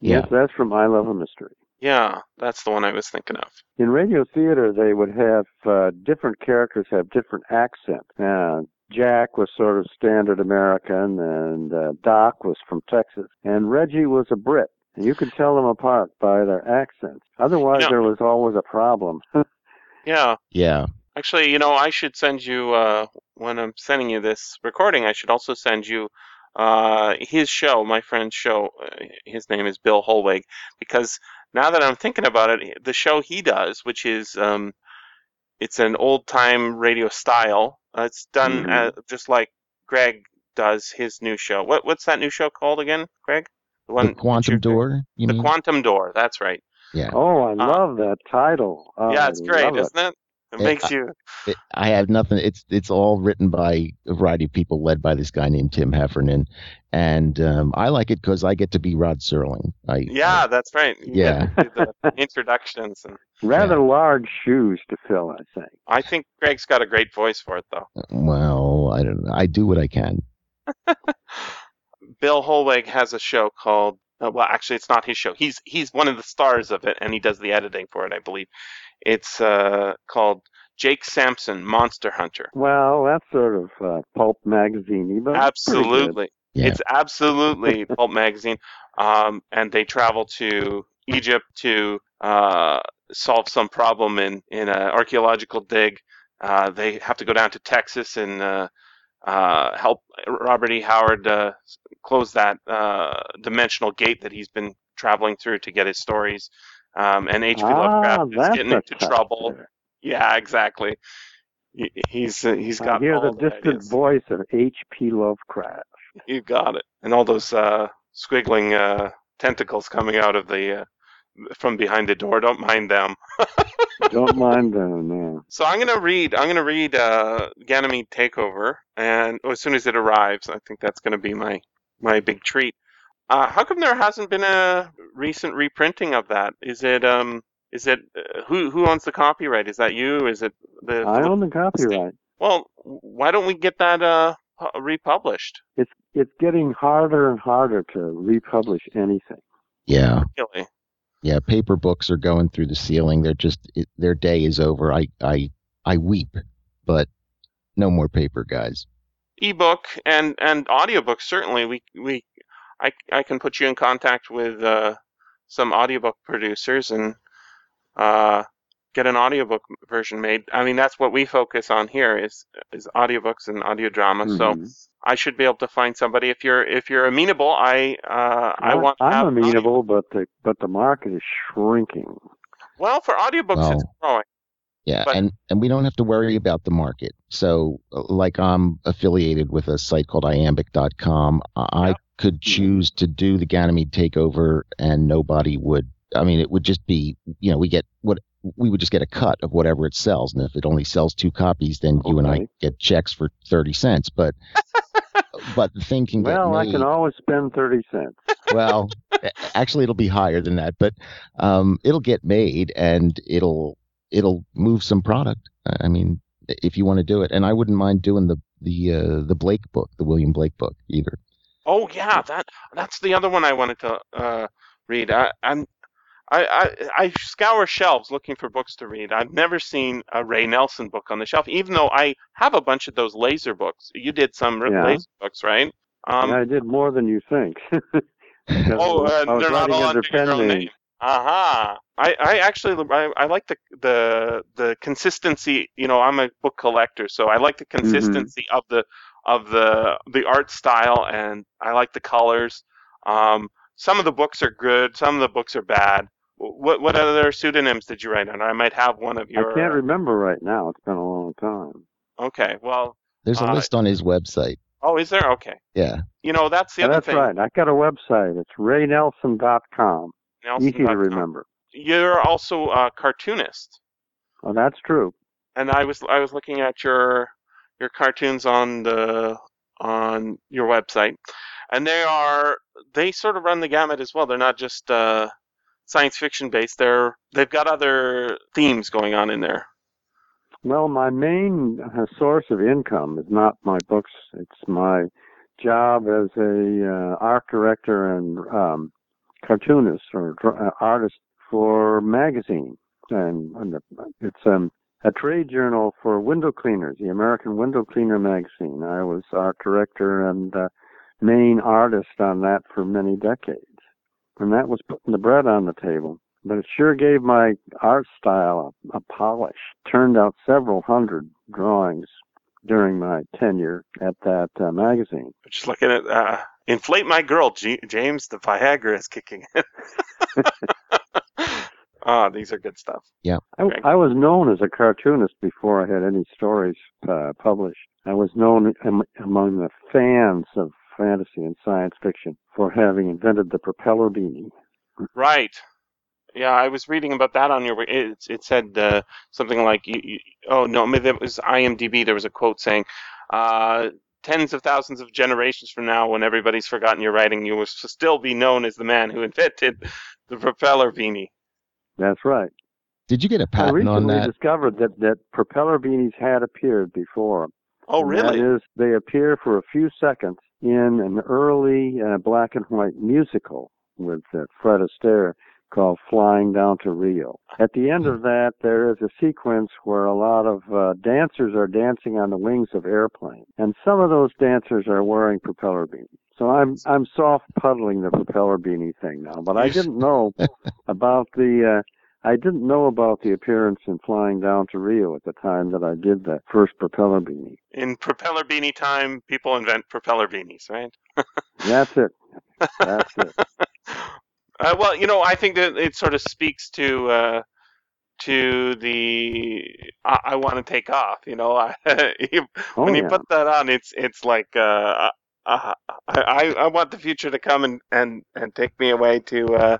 Yeah. Yes, that's from I Love a Mystery. Yeah, that's the one I was thinking of. In radio theater, they would have uh, different characters have different accents. Uh, Jack was sort of standard American, and uh, Doc was from Texas, and Reggie was a Brit. And you could tell them apart by their accents. Otherwise, Yeah. there was always a problem. *laughs* Yeah. yeah. Actually, you know, I should send you uh, when I'm sending you this recording. I should also send you uh, his show, my friend's show. Uh, his name is Bill Holweg, because now that I'm thinking about it, the show he does, which is um, it's an old time radio style. Uh, it's done Mhm. uh, just like Gregg does his new show. What what's that new show called again, Gregg? The The quantum you're- door. You The mean? Quantum Door. That's right. Yeah. Oh, I love that title. Oh, yeah, it's I great, love it. isn't it? It Yeah, makes I- you. It, I have nothing. It's it's all written by a variety of people, led by this guy named Tim Heffernan, and um, I like it because I get to be Rod Serling. I Yeah, that's right. You Yeah. get to do the *laughs* introductions, and Rather large shoes to fill, I think. I think Gregg's got a great voice for it, though. well, I don't. I do what I can. *laughs* Bill Holweg has a show called. Uh, well, actually, it's not his show. He's he's one of the stars of it, and he does the editing for it, I believe. It's uh, called Jake Sampson, Monster Hunter. Well, that's sort of uh, pulp magazine but it's pretty good. Absolutely. Yeah. It's absolutely *laughs* Pulp Magazine. Um, and they travel to Egypt to uh, solve some problem in, in an archaeological dig. Uh, they have to go down to Texas and uh, uh, help Robert E. Howard uh, close that uh, dimensional gate that he's been traveling through to get his stories. Um, and H.P. Ah, Lovecraft is getting into trouble. Yeah, exactly. He- He's uh, he's I got hear all the distant ideas. voice of H.P. Lovecraft. You got it. And all those uh, squiggling uh, tentacles coming out of the uh, from behind the door. Don't mind them. *laughs* Don't mind them. No. So I'm gonna read. I'm gonna read uh, Ganymede Takeover, and as soon as it arrives, I think that's gonna be my my big treat. Uh, how come there hasn't been a recent reprinting of that? Is it um is it uh, who who owns the copyright? Is that you? Is it the I own the copyright. well? Why don't we get that uh republished? It's it's getting harder and harder to republish anything. Yeah, Really? yeah. Paper books are going through the ceiling. They're just it, their day is over. I I I weep, but no more paper, guys. ebook and and audiobook certainly we we I I can put you in contact with uh, some audiobook producers and uh, get an audiobook version made. I mean that's what we focus on here is is audiobooks and audio drama. So Mhm. I should be able to find somebody if you're if you're amenable. I uh, I want to I'm audio- amenable, but the but the market is shrinking. Well, for audiobooks it's growing. Yeah, But- and and we don't have to worry about the market. So, uh, like I'm affiliated with a site called iambik.com. I Yeah. could choose to do the Ganymede takeover, and nobody would. I mean, it would just be, you know, we get what we would just get a cut of whatever it sells, and if it only sells two copies, then you and I get checks for thirty cents. But *laughs* but the thing can get Well, I can always spend thirty cents. *laughs* well, actually, it'll be higher than that, but um, it'll get made and it'll it'll move some product. I I mean, if you want to do it, and I wouldn't mind doing the the uh, the Blake book, the William Blake book either. Oh yeah, that that's the other one I wanted to uh, read. I, I'm I, I I scour shelves looking for books to read. I've never seen a Ray Nelson book on the shelf, even though I have a bunch of those laser books. You did some r- Yeah. laser books, right? Um, I did more than you think. *laughs* Oh, uh, they're not writing all under under your own name. Aha! I, I actually I, I like the the the consistency. You know, I'm a book collector, so I like the Mm-hmm. consistency of the of the the art style, and I like the colors. Um, some of the books are good, some of the books are bad. What what other pseudonyms did you write under? I might have one of your. I can't remember right now. It's been a long time. Okay, well, There's a Uh, list on his website. oh, is there? Okay, Yeah, you know that's the Yeah, other that's thing. right. I got a website. It's raynelson.com. Nelson Easy to remember. You're also a cartoonist. Oh, that's true. and I was I was looking at your your cartoons on the on your website, and they are they sort of run the gamut as well. They're not just uh, science fiction based. They're they've got other themes going on in there. Well, my main uh, source of income is not my books. It's my job as a uh, art director and um, cartoonist or uh, artist for magazine, and, and it's um, a trade journal for window cleaners, the American Window Cleaner magazine. I was art director and uh, main artist on that for many decades, and that was putting the bread on the table but it sure gave my art style a, a polish. Turned out several hundred drawings during my tenure at that uh, magazine. Just looking at uh, inflate my girl, G- James. The Viagra is kicking in. *laughs* Ah, these are good stuff. I, I was known as a cartoonist before I had any stories uh, published. I was known am, among the fans of fantasy and science fiction for having invented the propeller beanie. Right. Yeah, I was reading about that on your. It, it said uh, something like, you, you, "Oh no, maybe it was IMDb." There was a quote saying, uh, tens of thousands of generations from now, when everybody's forgotten your writing, you will still be known as the man who invented the propeller beanie. That's right. Did you get a patent on recently We discovered that, that propeller beanies had appeared before. Oh, really? That is, they appear for a few seconds in an early uh, black and white musical with uh, Fred Astaire called Flying Down to Rio. At the end of that, there is a sequence where a lot of uh, dancers are dancing on the wings of airplanes, and some of those dancers are wearing propeller beanies. So I'm I'm soft puddling the propeller beanie thing now, but I didn't know *laughs* about the. Uh, I didn't know about the appearance in Flying Down to Rio at the time that I did that first propeller beanie. In propeller beanie time, people invent propeller beanies, right? *laughs* That's it. That's it. *laughs* Uh, well, you know, I think that it sort of speaks to uh, to the I, I want to take off. You know, I, *laughs* you- Oh, when you yeah. put that on, it's it's like uh, uh, I, I I want the future to come and and and take me away to uh,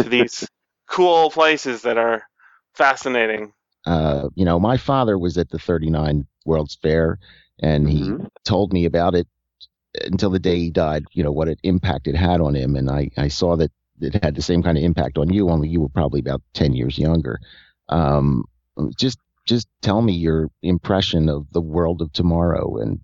to these *laughs* cool places that are fascinating. Uh, you know, my father was at the 39 World's Fair, and he Mhm. told me about it until the day he died. You know what it impact it had on him, and I I saw that it had the same kind of impact on you. Only you were probably about 10 years younger. Um, just just tell me your impression of the world of tomorrow and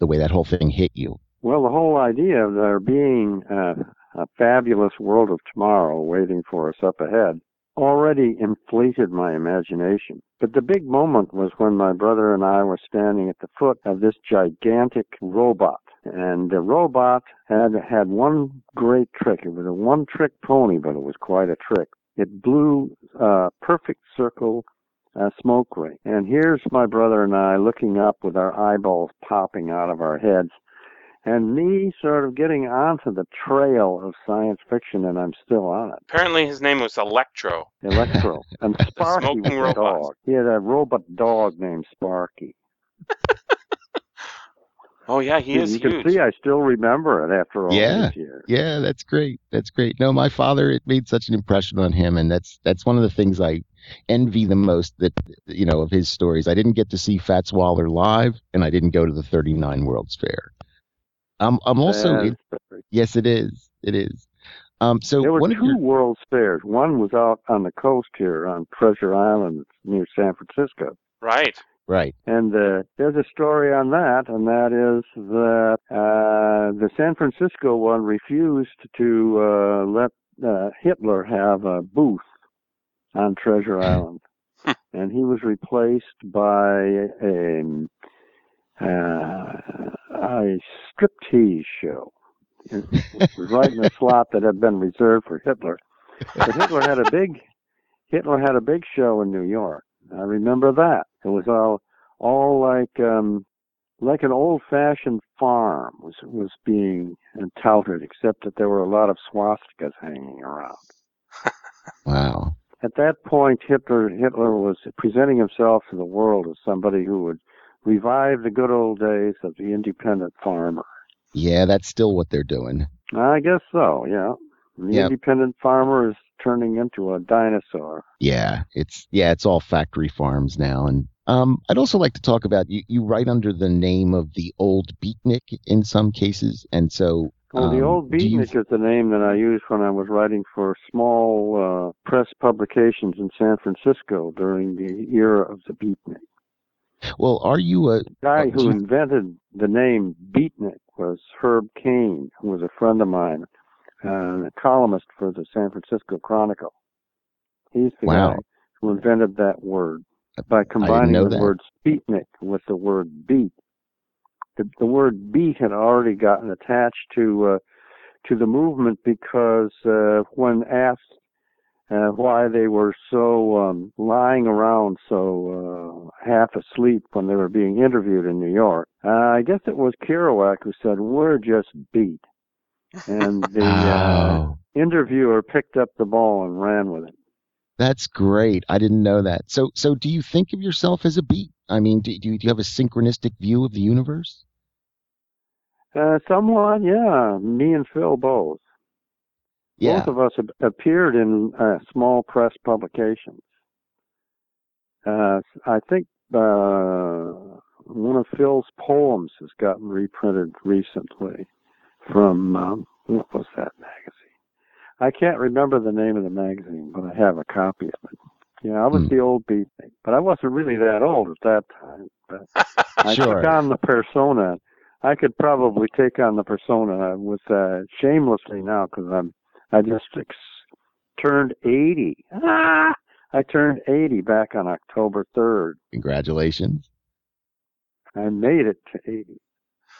the way that whole thing hit you. Well, the whole idea of there being a fabulous world of tomorrow waiting for us up ahead already inflated my imagination. But the big moment was when my brother and I were standing at the foot of this gigantic robot. And the robot had had one great trick. It was a one trick pony, but it was quite a trick. It blew a perfect circle uh, smoke ring. And here's my brother and I looking up with our eyeballs popping out of our heads and me sort of getting onto the trail of science fiction, and I'm still on it. Apparently, his name was Electro. Electro. *laughs* And Sparky was smoking robot. dog. He had a robot dog named Sparky. *laughs* Oh yeah, he you is you can see I still remember it after all Yeah. these years. Yeah, that's great. That's great. No, my father, it made such an impression on him, and that's that's one of the things I envy the most. That you know of his stories. I didn't get to see Fats Waller live, and I didn't go to the 39 World's Fair. Um, I'm also it, yes, it is. It is. Um, so there were two your World's Fairs. One was out on the coast here on Treasure Island near San Francisco. Right. Right. And uh, there's a story on that, and that is that uh, the San Francisco one refused to uh, let uh, Hitler have a booth on Treasure *laughs* Island, and he was replaced by a uh, a striptease show. It was right in the slot that had been reserved for Hitler. But Hitler had a big Hitler had a big show in New York. I remember that. It was all all like um like an old fashioned farm was was being touted, except that there were a lot of swastikas hanging around. Wow. At that point Hitler Hitler was presenting himself to the world as somebody who would revive the good old days of the independent farmer. Yeah, that's still what they're doing. I guess so, yeah. The Yep. independent farmer is turning into a dinosaur. Yeah, it's yeah, it's all factory farms now. And um, I'd also like to talk about you. You write under the name of the old beatnik in some cases, and so Well, the um, old do you- beatnik is the name that I used when I was writing for small uh, press publications in San Francisco during the era of the beatnik. Well, are you a The guy Oh, who invented the name beatnik was Herb Caen, who was a friend of mine, uh, a columnist for the San Francisco Chronicle. He's the Wow. guy who invented that word by combining the that. word Sputnik with the word beat. The, the word beat had already gotten attached to uh, to the movement because uh, when asked uh, why they were so um, lying around so uh, half asleep when they were being interviewed in New York, uh, I guess it was Kerouac who said, "We're just beat," and *laughs* the uh, Oh, interviewer picked up the ball and ran with it. that's great. I didn't know that. So, so do you think of yourself as a beat? I mean, do, do, you, do you have a synchronistic view of the universe? Uh, somewhat, yeah. Me and Phil both. Yeah. Both of us ap- appeared in uh, small press publications. Uh, I think uh, one of Phil's poems has gotten reprinted recently from um, what was that magazine? I can't remember the name of the magazine, but I have a copy of it. Yeah, I was Hmm. the old beatnik, but I wasn't really that old at that time. But *laughs* I Sure. took on the persona. I could probably take on the persona with uh, shamelessly now because I'm I just ex- turned 80. Ah! I turned 80 back on October 3rd. Congratulations. I made it to 80.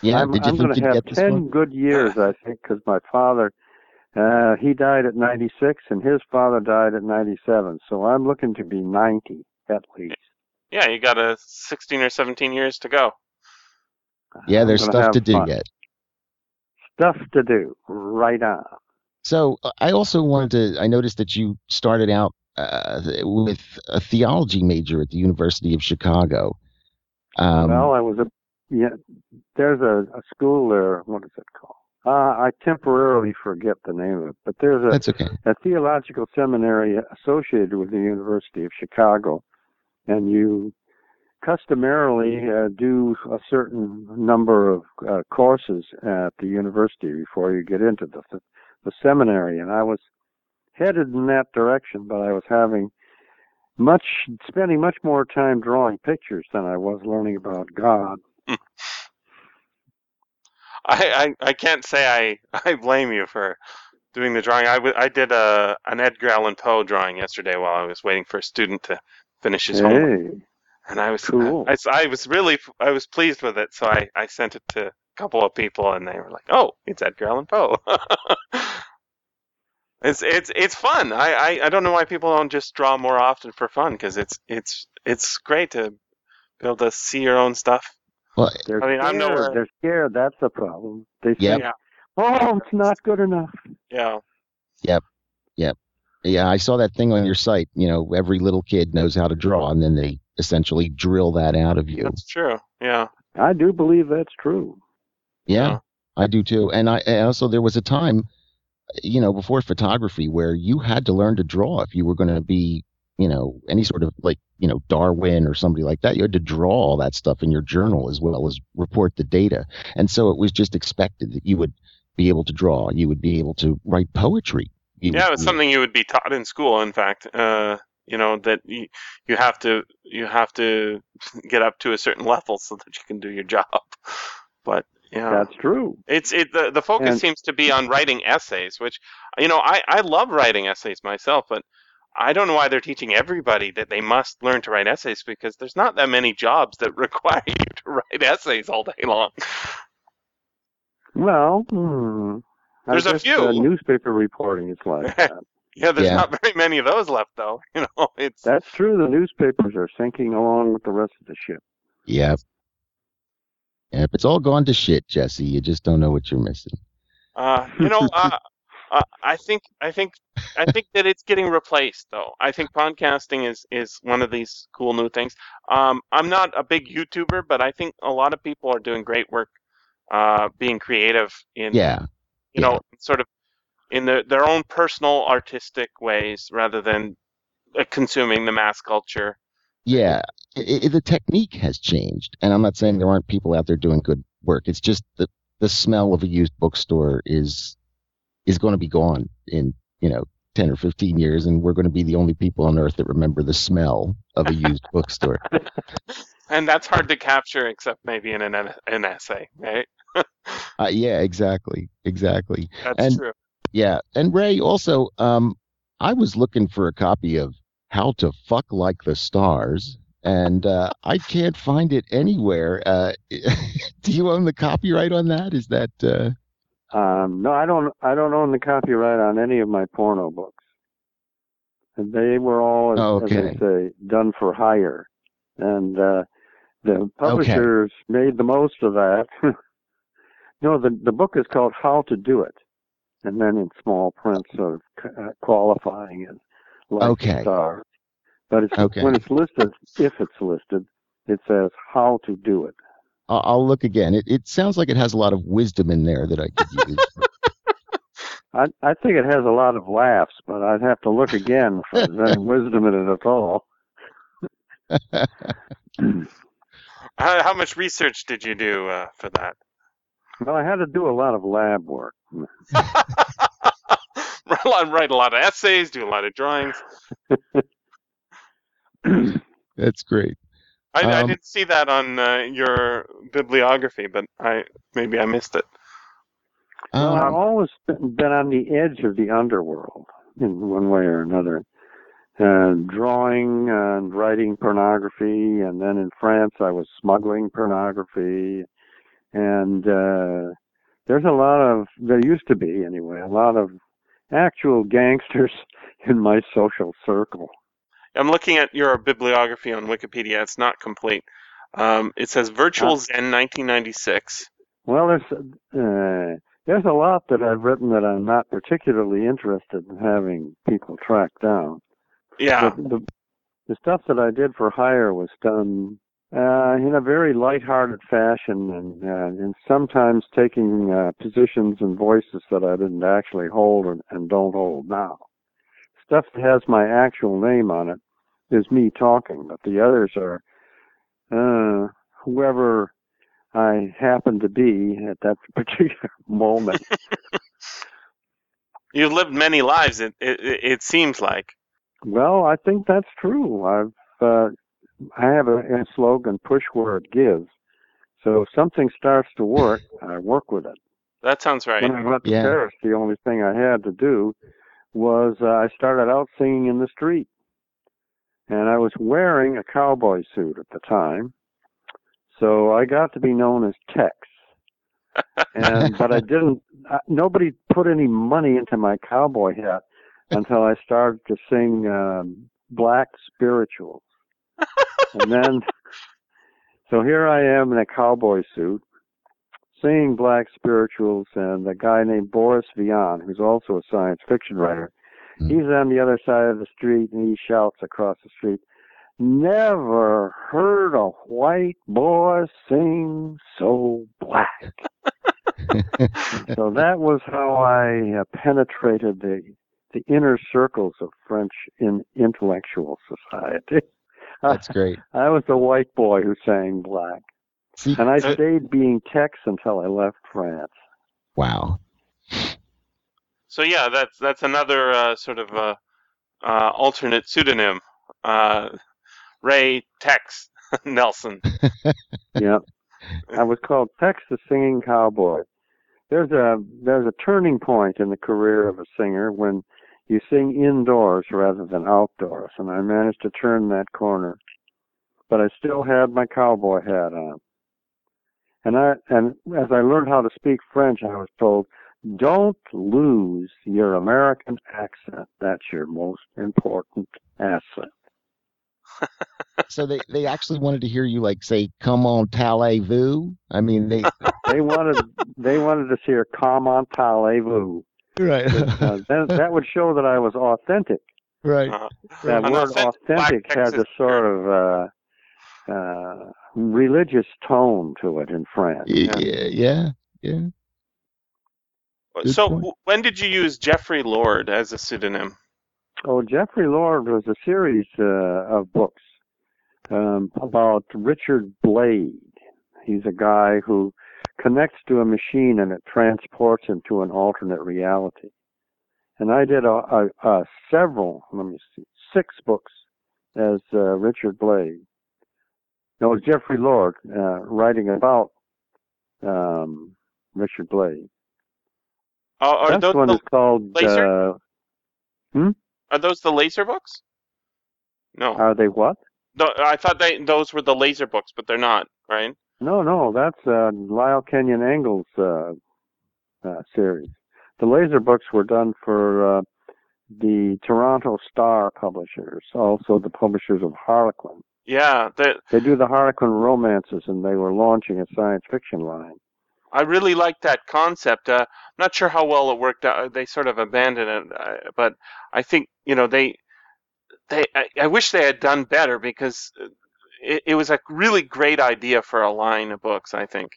Yeah. I'm, did you I'm think going to you'd have get this 10 one? good years, I think, because my father, uh, he died at 96 and his father died at 97. So I'm looking to be 90 at least. Yeah, you got a 16 or 17 years to go. Yeah, there's stuff to do fun. yet. Stuff to do. Right on. So uh, I also wanted to. I noticed that you started out uh, with a theology major at the University of Chicago. Um, well, I was a yeah. There's a, a school there. What is it called? Uh, I temporarily forget the name of it, but there's a, that's okay. a theological seminary associated with the University of Chicago, and you customarily uh, do a certain number of uh, courses at the university before you get into the the seminary. And I was headed in that direction, but I was having much spending much more time drawing pictures than I was learning about God. I, I, I can't say I, *laughs* I blame you for doing the drawing. I, w- I did a an Edgar Allan Poe drawing yesterday while I was waiting for a student to finish his homework, and I was Cool. I, I was really I was pleased with it. So I, I sent it to a couple of people, and they were like, "Oh, it's Edgar Allan Poe." *laughs* it's it's it's fun. I, I, I don't know why people don't just draw more often for fun because it's it's it's great to be able to see your own stuff. Well, they're I mean, I'm scared. nowhere- They're scared. That's the problem. They Yep. think, "Oh, it's not good enough." Yeah. Yep. Yep. Yeah, I saw that thing on your site. You know, every little kid knows how to draw, and then they essentially drill that out of you. That's true. Yeah. I do believe that's true. Yeah, Yeah. I do too. And I and also there was a time, you know, before photography where you had to learn to draw if you were going to be, you know, any sort of like, you know, Darwin or somebody like that. You had to draw all that stuff in your journal as well as report the data. And so it was just expected that you would be able to draw. You would be able to write poetry. You Yeah, would- it's you- something you would be taught in school. In fact, uh, you know that you, you have to you have to *laughs* get up to a certain level so that you can do your job. *laughs* But yeah, That's true. it's it the the focus And- seems to be on writing essays, which you know I I love writing essays myself, but I don't know why they're teaching everybody that they must learn to write essays because there's not that many jobs that *laughs* require you to write essays all day long. Well, hmm, I There's a few. Uh, newspaper reporting is like *laughs* that. Yeah, there's Yeah. not very many of those left though. *laughs* You know, it's That's true. The newspapers are sinking along with the rest of the ship. Yep. Yep. It's all gone to shit, Jesse. You just don't know what you're missing. Uh, you know, uh, uh, I think I think I think that it's getting replaced though. I think podcasting is is one of these cool new things. Um, I'm not a big YouTuber, but I think a lot of people are doing great work, uh, being creative in Yeah. you know sort of in their their own personal artistic ways rather than uh, consuming the mass culture. Yeah, i i the technique has changed, and I'm not saying there aren't people out there doing good work. It's just that the smell of a used bookstore is is going to be gone in you know ten or fifteen years, and we're going to be the only people on earth that remember the smell of a used *laughs* bookstore. And that's hard to capture, except maybe in an an essay, right? Uh, yeah, exactly, exactly. That's And- true. Yeah, and Ray also, um, I was looking for a copy of How to Fuck Like the Stars, and uh, I can't find it anywhere. Uh, *laughs* do you own the copyright on that? Is that? Um, no, I don't. I don't own the copyright on any of my porno books. And they were all, as, Oh, as they say, done for hire. And uh, the publishers made the most of that. *laughs* no, the the book is called How to Do It, and then in small print, sort of uh, qualifying it like Okay. stars. But it's, Okay. when it's listed, if it's listed, it says How to Do It. I'll, I'll look again. It, it sounds like it has a lot of wisdom in there that I could use. *laughs* I I think it has a lot of laughs, but I'd have to look again for *laughs* there's any wisdom in it at all. *clears throat* How, how much research did you do uh, for that? Well, I had to do a lot of lab work. *laughs* Write a lot of essays, do a lot of drawings. *clears throat* That's great. I, I Um, didn't see that on uh, your bibliography, but I maybe I missed it. Well, I've Um, always been been on the edge of the underworld in one way or another. Uh, drawing and writing pornography, and then in France I was smuggling pornography. And uh, there's a lot of, there used to be anyway, a lot of actual gangsters *laughs* in my social circle. I'm looking at your bibliography on Wikipedia. It's not complete. Um, it says Virtual Uh. Zen 1996. Well, there's uh, there's a lot that I've written that I'm not particularly interested in having people track down. Yeah, the, the, the stuff that I did for hire was done uh, in a very light-hearted fashion, and uh, and sometimes taking uh, positions and voices that I didn't actually hold and, and don't hold now. Stuff that has my actual name on it is me talking, but the others are uh, whoever I happen to be at that *laughs* particular moment. *laughs* you've lived many lives. It it, it seems like. Well, I think that's true. I've uh, I have a, a slogan: "Push where it gives." So if something starts to work, *laughs* I work with it. That sounds right. When I went to Yeah. Paris, the only thing I had to do was uh, I started out singing in the street, and I was wearing a cowboy suit at the time, so I got to be known as Tex. And *laughs* but I didn't. Uh, nobody put any money into my cowboy hat until I started to sing um, black spirituals, and then. So here I am in a cowboy suit, singing black spirituals, and a guy named Boris Vian, who's also a science fiction writer, Hmm. he's on the other side of the street and he shouts across the street, Never heard a white boy sing so black. *laughs* so that was how I uh, penetrated the the inner circles of French in intellectual society. That's *laughs* great. I was the white boy who sang black. See, And I Uh, stayed being Tex until I left France. wow. So yeah, that's that's another uh, sort of uh, uh, alternate pseudonym, uh, Ray Tex *laughs* Nelson. *laughs* Yeah. I was called Tex the Singing Cowboy. There's a there's a turning point in the career of a singer when you sing indoors rather than outdoors, and I managed to turn that corner. But I still had my cowboy hat on. And I and as I learned how to speak French, I was told, don't lose your American accent. That's your most important asset. *laughs* So they, they actually wanted to hear you like say, "Come on, Talez-vous." I mean, they *laughs* They wanted they wanted to hear "Comment allez-vous." right, Uh, that, *laughs* that would show that I was authentic. right. Uh, That An word authentic authentic has a sort of uh, uh, religious tone to it in France. Yeah, yeah, yeah. Good so point. when did you use Jeffrey Lord as a pseudonym? Oh, Jeffrey Lord was a series uh, of books um, about Richard Blade. He's a guy who connects to a machine and it transports him to an alternate reality. And I did a, a, a several, let me see, six books as uh, Richard Blade. No, Jeffrey Lord uh, writing about um, Richard Blade. Uh, are, those one the, is called. Laser? Uh, are those the laser books? No, are they what? No, I thought they those were the laser books, but they're not, right? No, no, that's uh, Lyle Kenyon Engel's uh, uh, series. The laser books were done for uh, the Toronto Star publishers, also the publishers of Harlequin. Yeah, the, They do the Harlequin romances, and they were launching a science fiction line. I really liked that concept. Uh, I'm not sure how well it worked out. They sort of abandoned it, uh, but I think you know they they. I, I wish they had done better because it, it was a really great idea for a line of books. I think.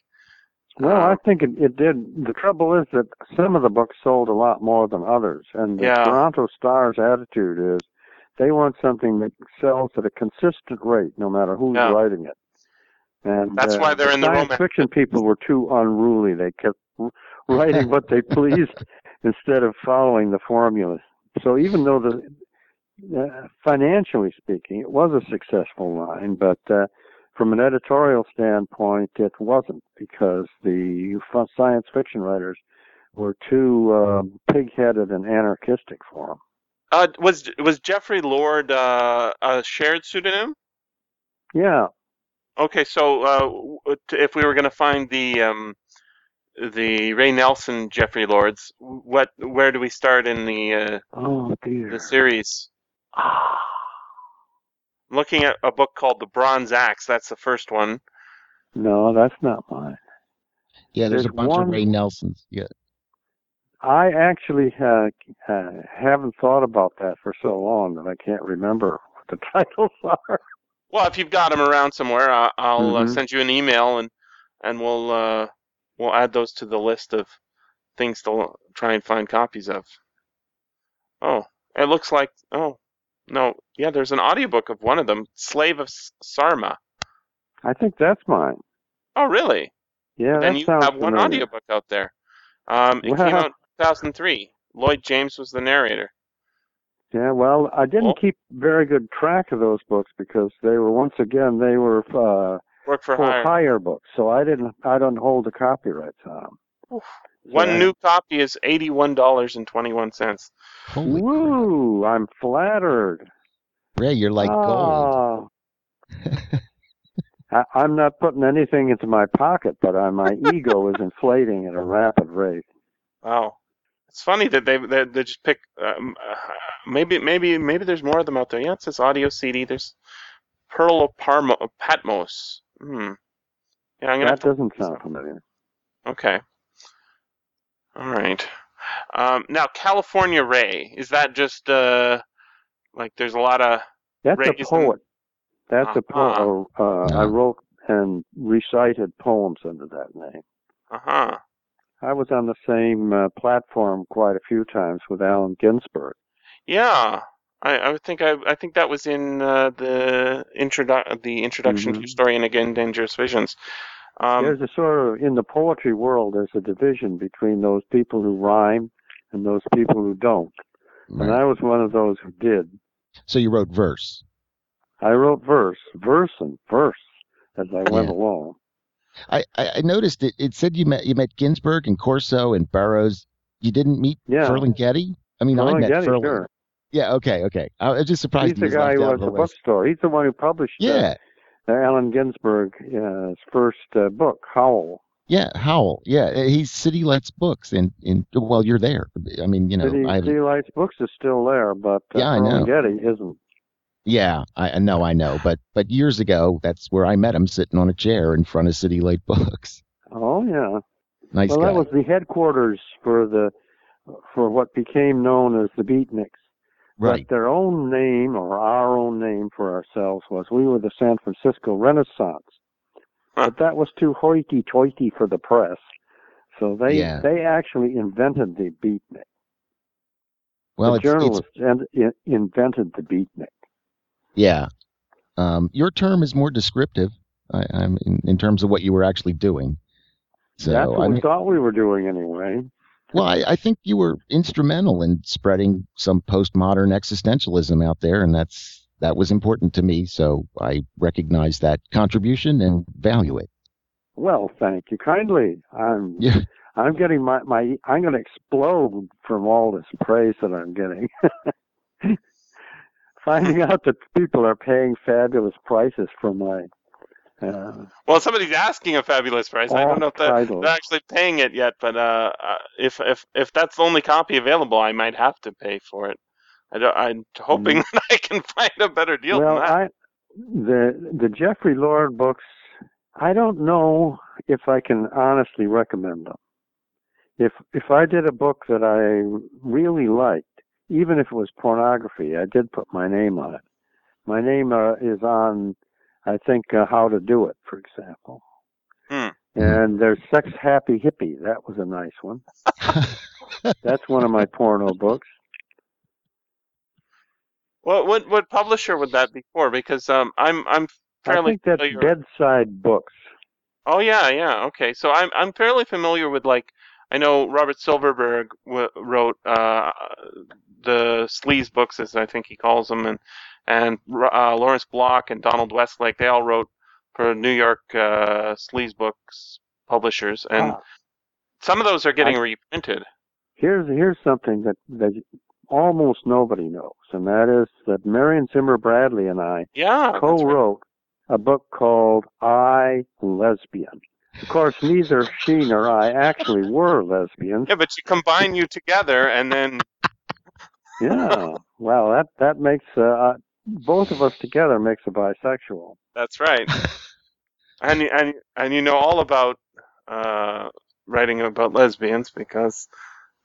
Well, Uh, I think it, it did. The trouble is that some of the books sold a lot more than others, and the Yeah. Toronto Star's attitude is they want something that sells at a consistent rate, no matter who's Yeah. writing it. And That's uh, why they're in the science romance fiction people were too unruly. They kept writing what they *laughs* pleased instead of following the formulas. So even though the uh, financially speaking, it was a successful line, but uh, from an editorial standpoint, it wasn't because the science fiction writers were too uh, pig-headed and anarchistic for them. Uh, was was Jeffrey Lord uh, a shared pseudonym? Yeah, Okay, so uh, if we were going to find the um, the Ray Nelson Jeffrey Lords, what where do we start in the uh, Oh dear. the series? Ah, Looking at a book called The Bronze Axe. That's the first one. no, that's not mine. Yeah, there's, There's a bunch one- of Ray Nelsons. Yeah. I actually uh, uh, haven't thought about that for so long that I can't remember what the *laughs* titles are. Well, if you've got them around somewhere, uh, I'll uh, Mhm. send you an email and and we'll uh, we'll add those to the list of things to try and find copies of. Oh, it looks like oh no, yeah, there's an audiobook of one of them, Slave of Sarma. I think that's mine. Oh, really? Yeah, then you have one familiar. audiobook out there. Um, it came out in 2003. Lloyd James was the narrator. Yeah, well, I didn't Well- keep very good track of those books because they were once again they were uh, Work for for hire. hire books, so I didn't I don't hold the copyrights on them. One So- new copy is eighty-one dollars and twenty-one cents. Holy crap. Woo! I'm flattered. Ray, you're like gold. Ah. *laughs* I, I'm not putting anything into my pocket, but uh, my ego is inflating at a rapid rate. Wow, it's funny that they they, they just pick. Um, uh, maybe maybe maybe there's more of them out there. Yeah, it says audio CD. There's Pearl of Parmo, Patmos. Hmm. Yeah, I'm gonna. have That doesn't sound familiar. Okay. All right. Um, now, California Ray is that just uh, like there's a lot of That's a poet. That's a poet. Uh, I Ah. wrote and recited poems under that name. uh huh. I was on the same uh, platform quite a few times with Allen Ginsberg. Yeah, I, I think I, I think that was in uh, the introdu- the introduction to Mhm. your story and again Dangerous Visions. Um, there's a sort of in the poetry world. There's a division between those people who rhyme and those people who don't. Right. And I was one of those who did. So you wrote verse. I wrote verse, verse, and verse as I went Yeah. along. I, I, noticed it. It said you met you met Ginsberg and Corso and Burroughs. You didn't meet Yeah. Ferlinghetti. I mean, I met Ferlinghetti, Ferling. sure. Yeah. Okay. Okay. I was just surprised He's he the guy who of the bookstore. He's the one who published Yeah. uh, Allen Ginsberg's uh, first uh, book, Howl. Yeah. Howell. Yeah. He's City Lights Books. And in well, you're there. I mean, you know, City, City Lights Books is still there, but uh, Yeah, I know. Ferlinghetti isn't. Yeah. I I know. I know. But but years ago, that's where I met him, sitting on a chair in front of City Light *laughs* Books. Oh yeah. Nice well, guy. that was the headquarters for the for what became known as the Beatniks. right. But their own name or our own name for ourselves was we were the San Francisco Renaissance. Huh. But that was too hoity-toity for the press. So they Yeah. they actually invented the beatnik. Well, the it's, it's journalists in, in, invented the beatnik. Yeah. Um, your term is more descriptive. I, I'm in, in terms of what you were actually doing. So That's what I we thought we were doing anyway. well, I, I think you were instrumental in spreading some postmodern existentialism out there, and that's that was important to me. So I recognize that contribution and value it. Well, thank you kindly. I'm *laughs* Yeah. I'm getting my my I'm going to explode from all this praise that I'm getting. *laughs* Finding out that people are paying fabulous prices for my uh, well, somebody's asking a fabulous price. I don't know if they're, they're actually paying it yet, but uh, uh, if if if that's the only copy available, I might have to pay for it. I don't, I'm hoping *laughs* that I can find a better deal Mm. well, than that. I the the Jeffrey Lord books. I don't know if I can honestly recommend them. If if I did a book that I really liked, even if it was pornography, I did put my name on it. My name uh, is on, I think, uh, How to Do It, for example. Hmm. And there's Sex Happy Hippie. That was a nice one. *laughs* That's one of my porno books. What what what publisher would that be for? Because um, I'm I'm fairly. I think that's familiar. Bedside Books. Oh yeah, yeah. Okay, so I'm I'm fairly familiar with like I know Robert Silverberg w- wrote uh, the sleaze books, as I think he calls them, and and uh, Lawrence Block and Donald Westlake. They all wrote for New York uh, sleaze books publishers, and Ah, some of those are getting reprinted. here's here's something that that almost nobody knows, and that is that Marion Zimmer Bradley and I Yeah, co-wrote a book called I Lesbian. Of course, neither she nor I actually were lesbians. Yeah, but you combine you together, and then Yeah. Well, that that makes uh, uh, both of us together makes a bisexual. that's right. *laughs* and you- and and you know all about uh, writing about lesbians because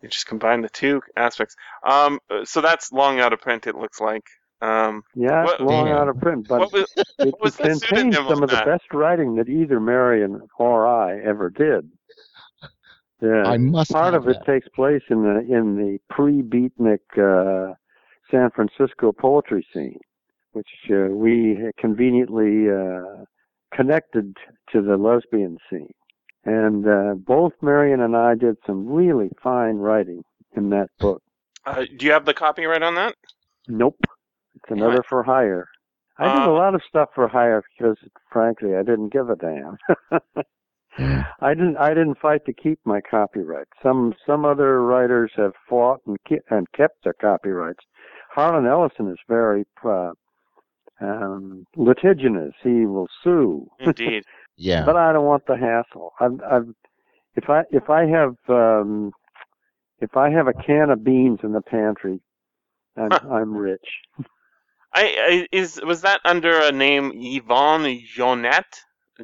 you just combine the two aspects. Um, so that's long out of print. It looks like. Um, Yeah, What- long Yeah. out of print, but what was it, was it the contains pseudonym of some of the best writing that either Marion or I ever did. Yeah. I must part have of it takes place in the in the pre-beatnik uh, San Francisco poetry scene, which uh, we conveniently uh, connected to the lesbian scene. And uh, both Marion and I did some really fine writing in that book. uh, do you have the copyright on that? Nope, it's another for hire. I did Uh, a lot of stuff for hire because, frankly, I didn't give a damn. *laughs* Yeah. I didn't. I didn't fight to keep my copyright. Some some other writers have fought and ke- and kept their copyrights. Harlan Ellison is very uh, um, litigious. He will sue, Indeed. *laughs* Yeah. but I don't want the hassle. I've, I've if I if I have um, if I have a can of beans in the pantry, I'm I'm rich. I, I is was that under a name Yvonne Jonette?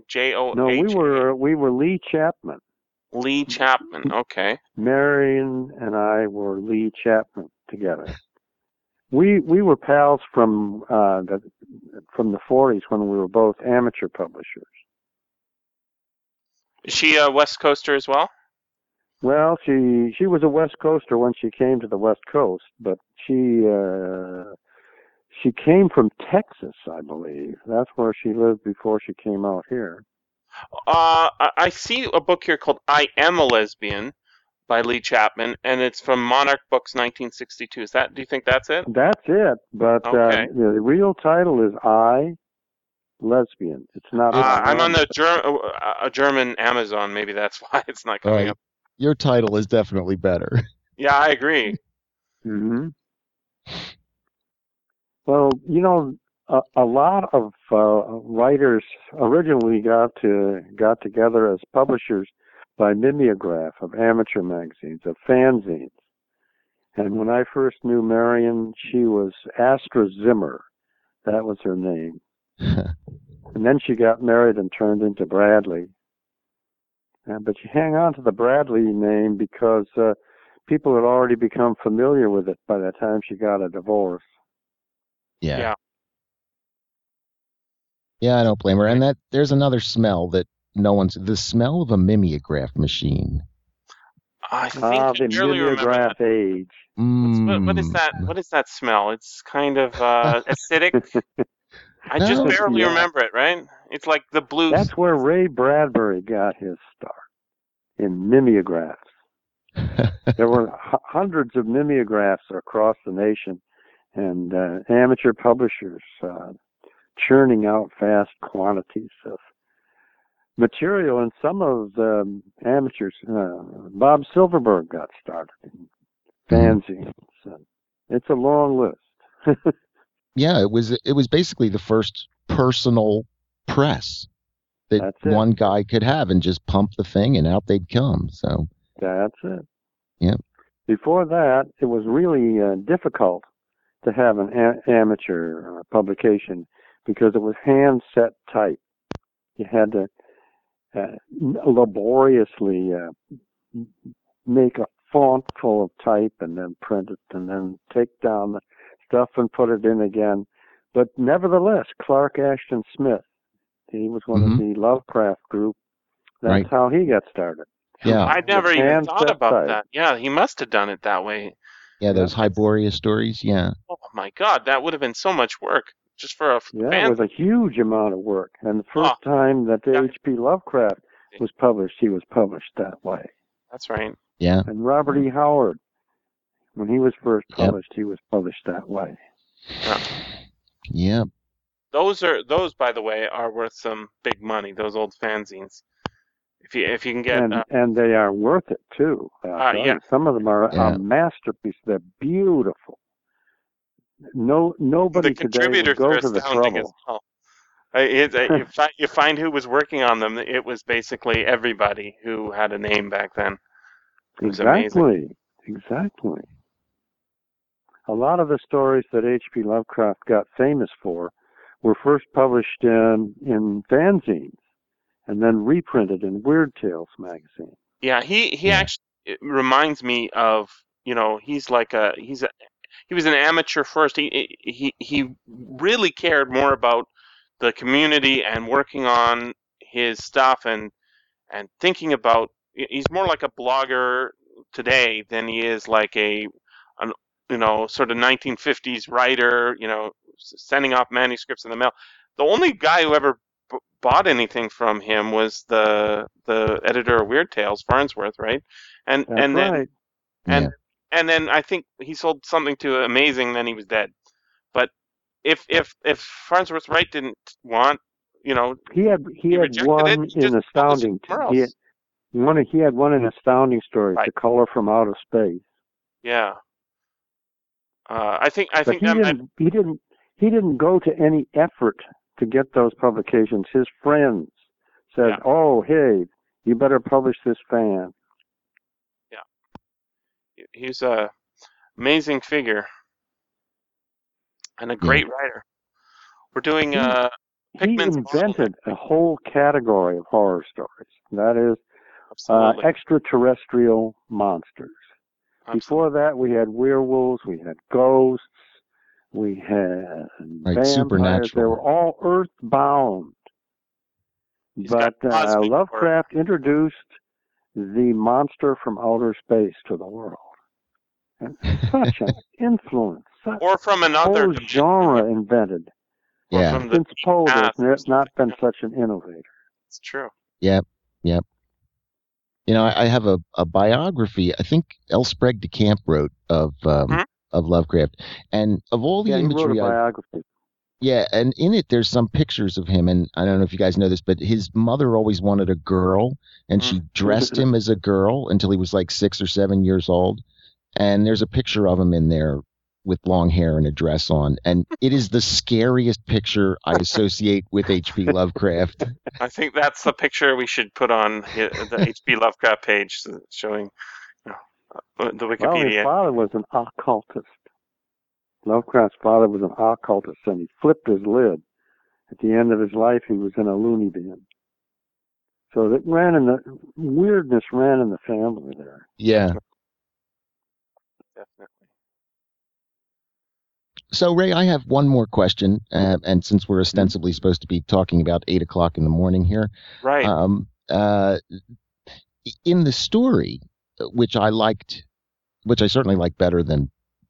J O H. No, we were we were Lee Chapman. Lee Chapman. Okay. Marion and I were Lee Chapman together. We we were pals from uh, the from the 40s when we were both amateur publishers. Is she a West Coaster as well? Well, she she was a West Coaster when she came to the West Coast, but she uh, she came from Texas, I believe. That's where she lived before she came out here. Uh, I I see a book here called "I Am a Lesbian" by Lee Chapman, and it's from Monarch Books, 1962. Is that? Do you think that's it? That's it. But Okay. uh, the real title is I Lesbian. It's not. Uh, I I'm on the Ger- uh, a German Amazon. Maybe that's *laughs* why it's not coming Right. up. Your title is definitely better. Yeah, I agree. hmm Well, you know, a, a lot of uh, writers originally got to got together as publishers by mimeograph of amateur magazines, of fanzines. And when I first knew Marion, she was Astra Zimmer. That was her name. *laughs* And then she got married and turned into Bradley. Uh, but she hang on to the Bradley name because uh, people had already become familiar with it by the time she got a divorce. Yeah. Yeah. Yeah, I don't blame her. And that there's another smell that no one's the smell of a mimeograph machine. I think Ah, the mimeograph age. What's- what, what is Mm. that? What is that smell? It's kind of uh, acidic. *laughs* I just No. barely Yeah. remember it. Right? It's like the blue. That's where Ray Bradbury got his start in mimeographs. *laughs* There were h- hundreds of mimeographs across the nation, and uh, amateur publishers uh, churning out vast quantities of material. And some of the amateurs, uh, Bob Silverberg got started in fanzines. And it's a long list. *laughs* yeah, it was it was basically the first personal press that one guy could have and just pump the thing and out they'd come. So That's it. Yep. Before that, it was really uh, difficult to have an a- amateur uh, publication because it was hand set type. You had to uh, laboriously uh, make a font full of type and then print it and then take down the stuff and put it in again. But nevertheless, Clark Ashton Smith, he was one of the Lovecraft group That's Right. how he got started. Yeah. I never even thought about side. that. Yeah, he must have done it that way. Yeah, those Hyboria stories. Yeah. Oh my God, that would have been so much work just for a f- Yeah, fan. it was a huge amount of work. And the ah. first Oh. time that Yeah. H.P. Lovecraft was published, he was published that way. That's right. Yeah. And Robert E. Howard, when he was first Yep. published, he was published that way. Yeah. Those are those, by the way, are worth some big money. Those old fanzines. If you if you can get and uh, and they are worth it too. I'll Uh, yeah. Some of them are Yeah. a masterpiece. They're beautiful. No, nobody the today contributors would go are to the astounding as trouble. well. Uh, It, uh, you, *laughs* find, you find who was working on them. It was basically everybody who had a name back then. It was amazing. Exactly, exactly. A lot of the stories that H.P. Lovecraft got famous for were first published in in fanzines and then reprinted in Weird Tales magazine. Yeah, he he Yeah. actually it reminds me of you know he's like a he's a he was an amateur first. He he he really cared more about the community and working on his stuff and and thinking about. He's more like a blogger today than he is like a an you know sort of 1950s writer. You know, sending off manuscripts in the mail. The only guy who ever b- bought anything from him was the the editor of Weird Tales, Farnsworth, right? And That's and then right. and Yeah. and then I think he sold something to Amazing, then he was dead. But if if if Farnsworth Wright didn't want, you know, He had he, he had one it, he in just published it astounding. somewhere He had, one he had one in astounding stories, Right. The Color from Outer Space. yeah. Uh, I think I but think he that didn't he didn't he didn't go to any effort to get those publications. His friends said, Yeah. "Oh, hey, you better publish this fan." Yeah, he's a amazing figure and a great writer. We're doing He- uh, He Pickman's invented a whole category of horror stories. That is uh, absolutely. extraterrestrial monsters. absolutely. Before that, we had werewolves, we had ghosts, we had Right, vampires. They were all earthbound. He's But uh, cosmic Lovecraft introduced the monster from outer space to the world. And *laughs* such an influence, such or from another whole genre invented. Yeah. from Since Poe, past there's not been such an innovator. It's true. Yep. Yep. You know, I, I have a, a biography. I think L. Sprague de Camp wrote of um, Mhm. Of Lovecraft, and of all the yeah, he wrote imagery, a I, biography. yeah, and in it there's some pictures of him, and I don't know if you guys know this, but his mother always wanted a girl, and she mm. dressed him as a girl until he was like six or seven years old, and there's a picture of him in there with long hair and a dress on, and it is the scariest picture I associate with H.P. Lovecraft. *laughs* I think that's the picture we should put on the H.P. Lovecraft page showing you know, uh, Well, his father was an occultist. Lovecraft's father was an occultist, and he flipped his lid. At the end of his life, he was in a loony bin. So that ran in the weirdness ran in the family there. Yeah. Definitely. So, Ray, I have one more question, uh, and since we're ostensibly supposed to be talking about eight o'clock in the morning here, Right. um, uh, in the story, which I liked, which I certainly like better than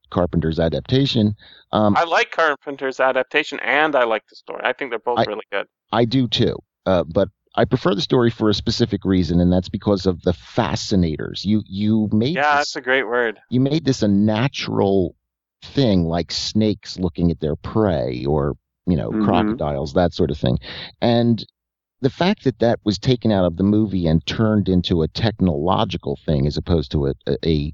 Carpenter's adaptation, um, I like Carpenter's adaptation and I like the story. I think they're both I- really good. I do too. Uh, but I prefer the story for a specific reason, and that's because of the fascinators. You you made Yeah, this, that's a great word. you made this a natural thing, like snakes looking at their prey, or you know Mhm. crocodiles, that sort of thing. And the fact that that was taken out of the movie and turned into a technological thing as opposed to a a,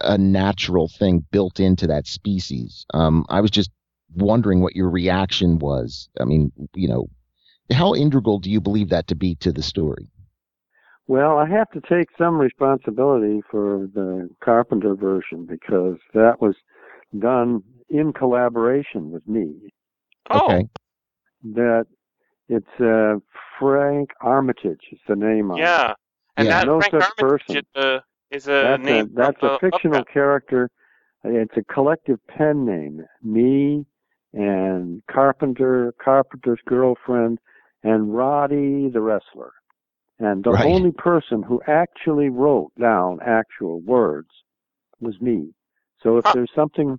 a natural thing built into that species. Um, I was just wondering what your reaction was. I mean, you know, how integral do you believe that to be to the story? Well, I have to take some responsibility for the Carpenter version because that was done in collaboration with me. Oh, Okay. That it's uh, Frank Armitage is the name on it. yeah. And Yeah. that No Frank such Armitage person. is a, is a That's name. a that's a fictional Lovecraft. character. It's a collective pen name. Me and Carpenter, Carpenter's girlfriend, and Roddy the wrestler. And the Right. only person who actually wrote down actual words was me. So if Huh. there's something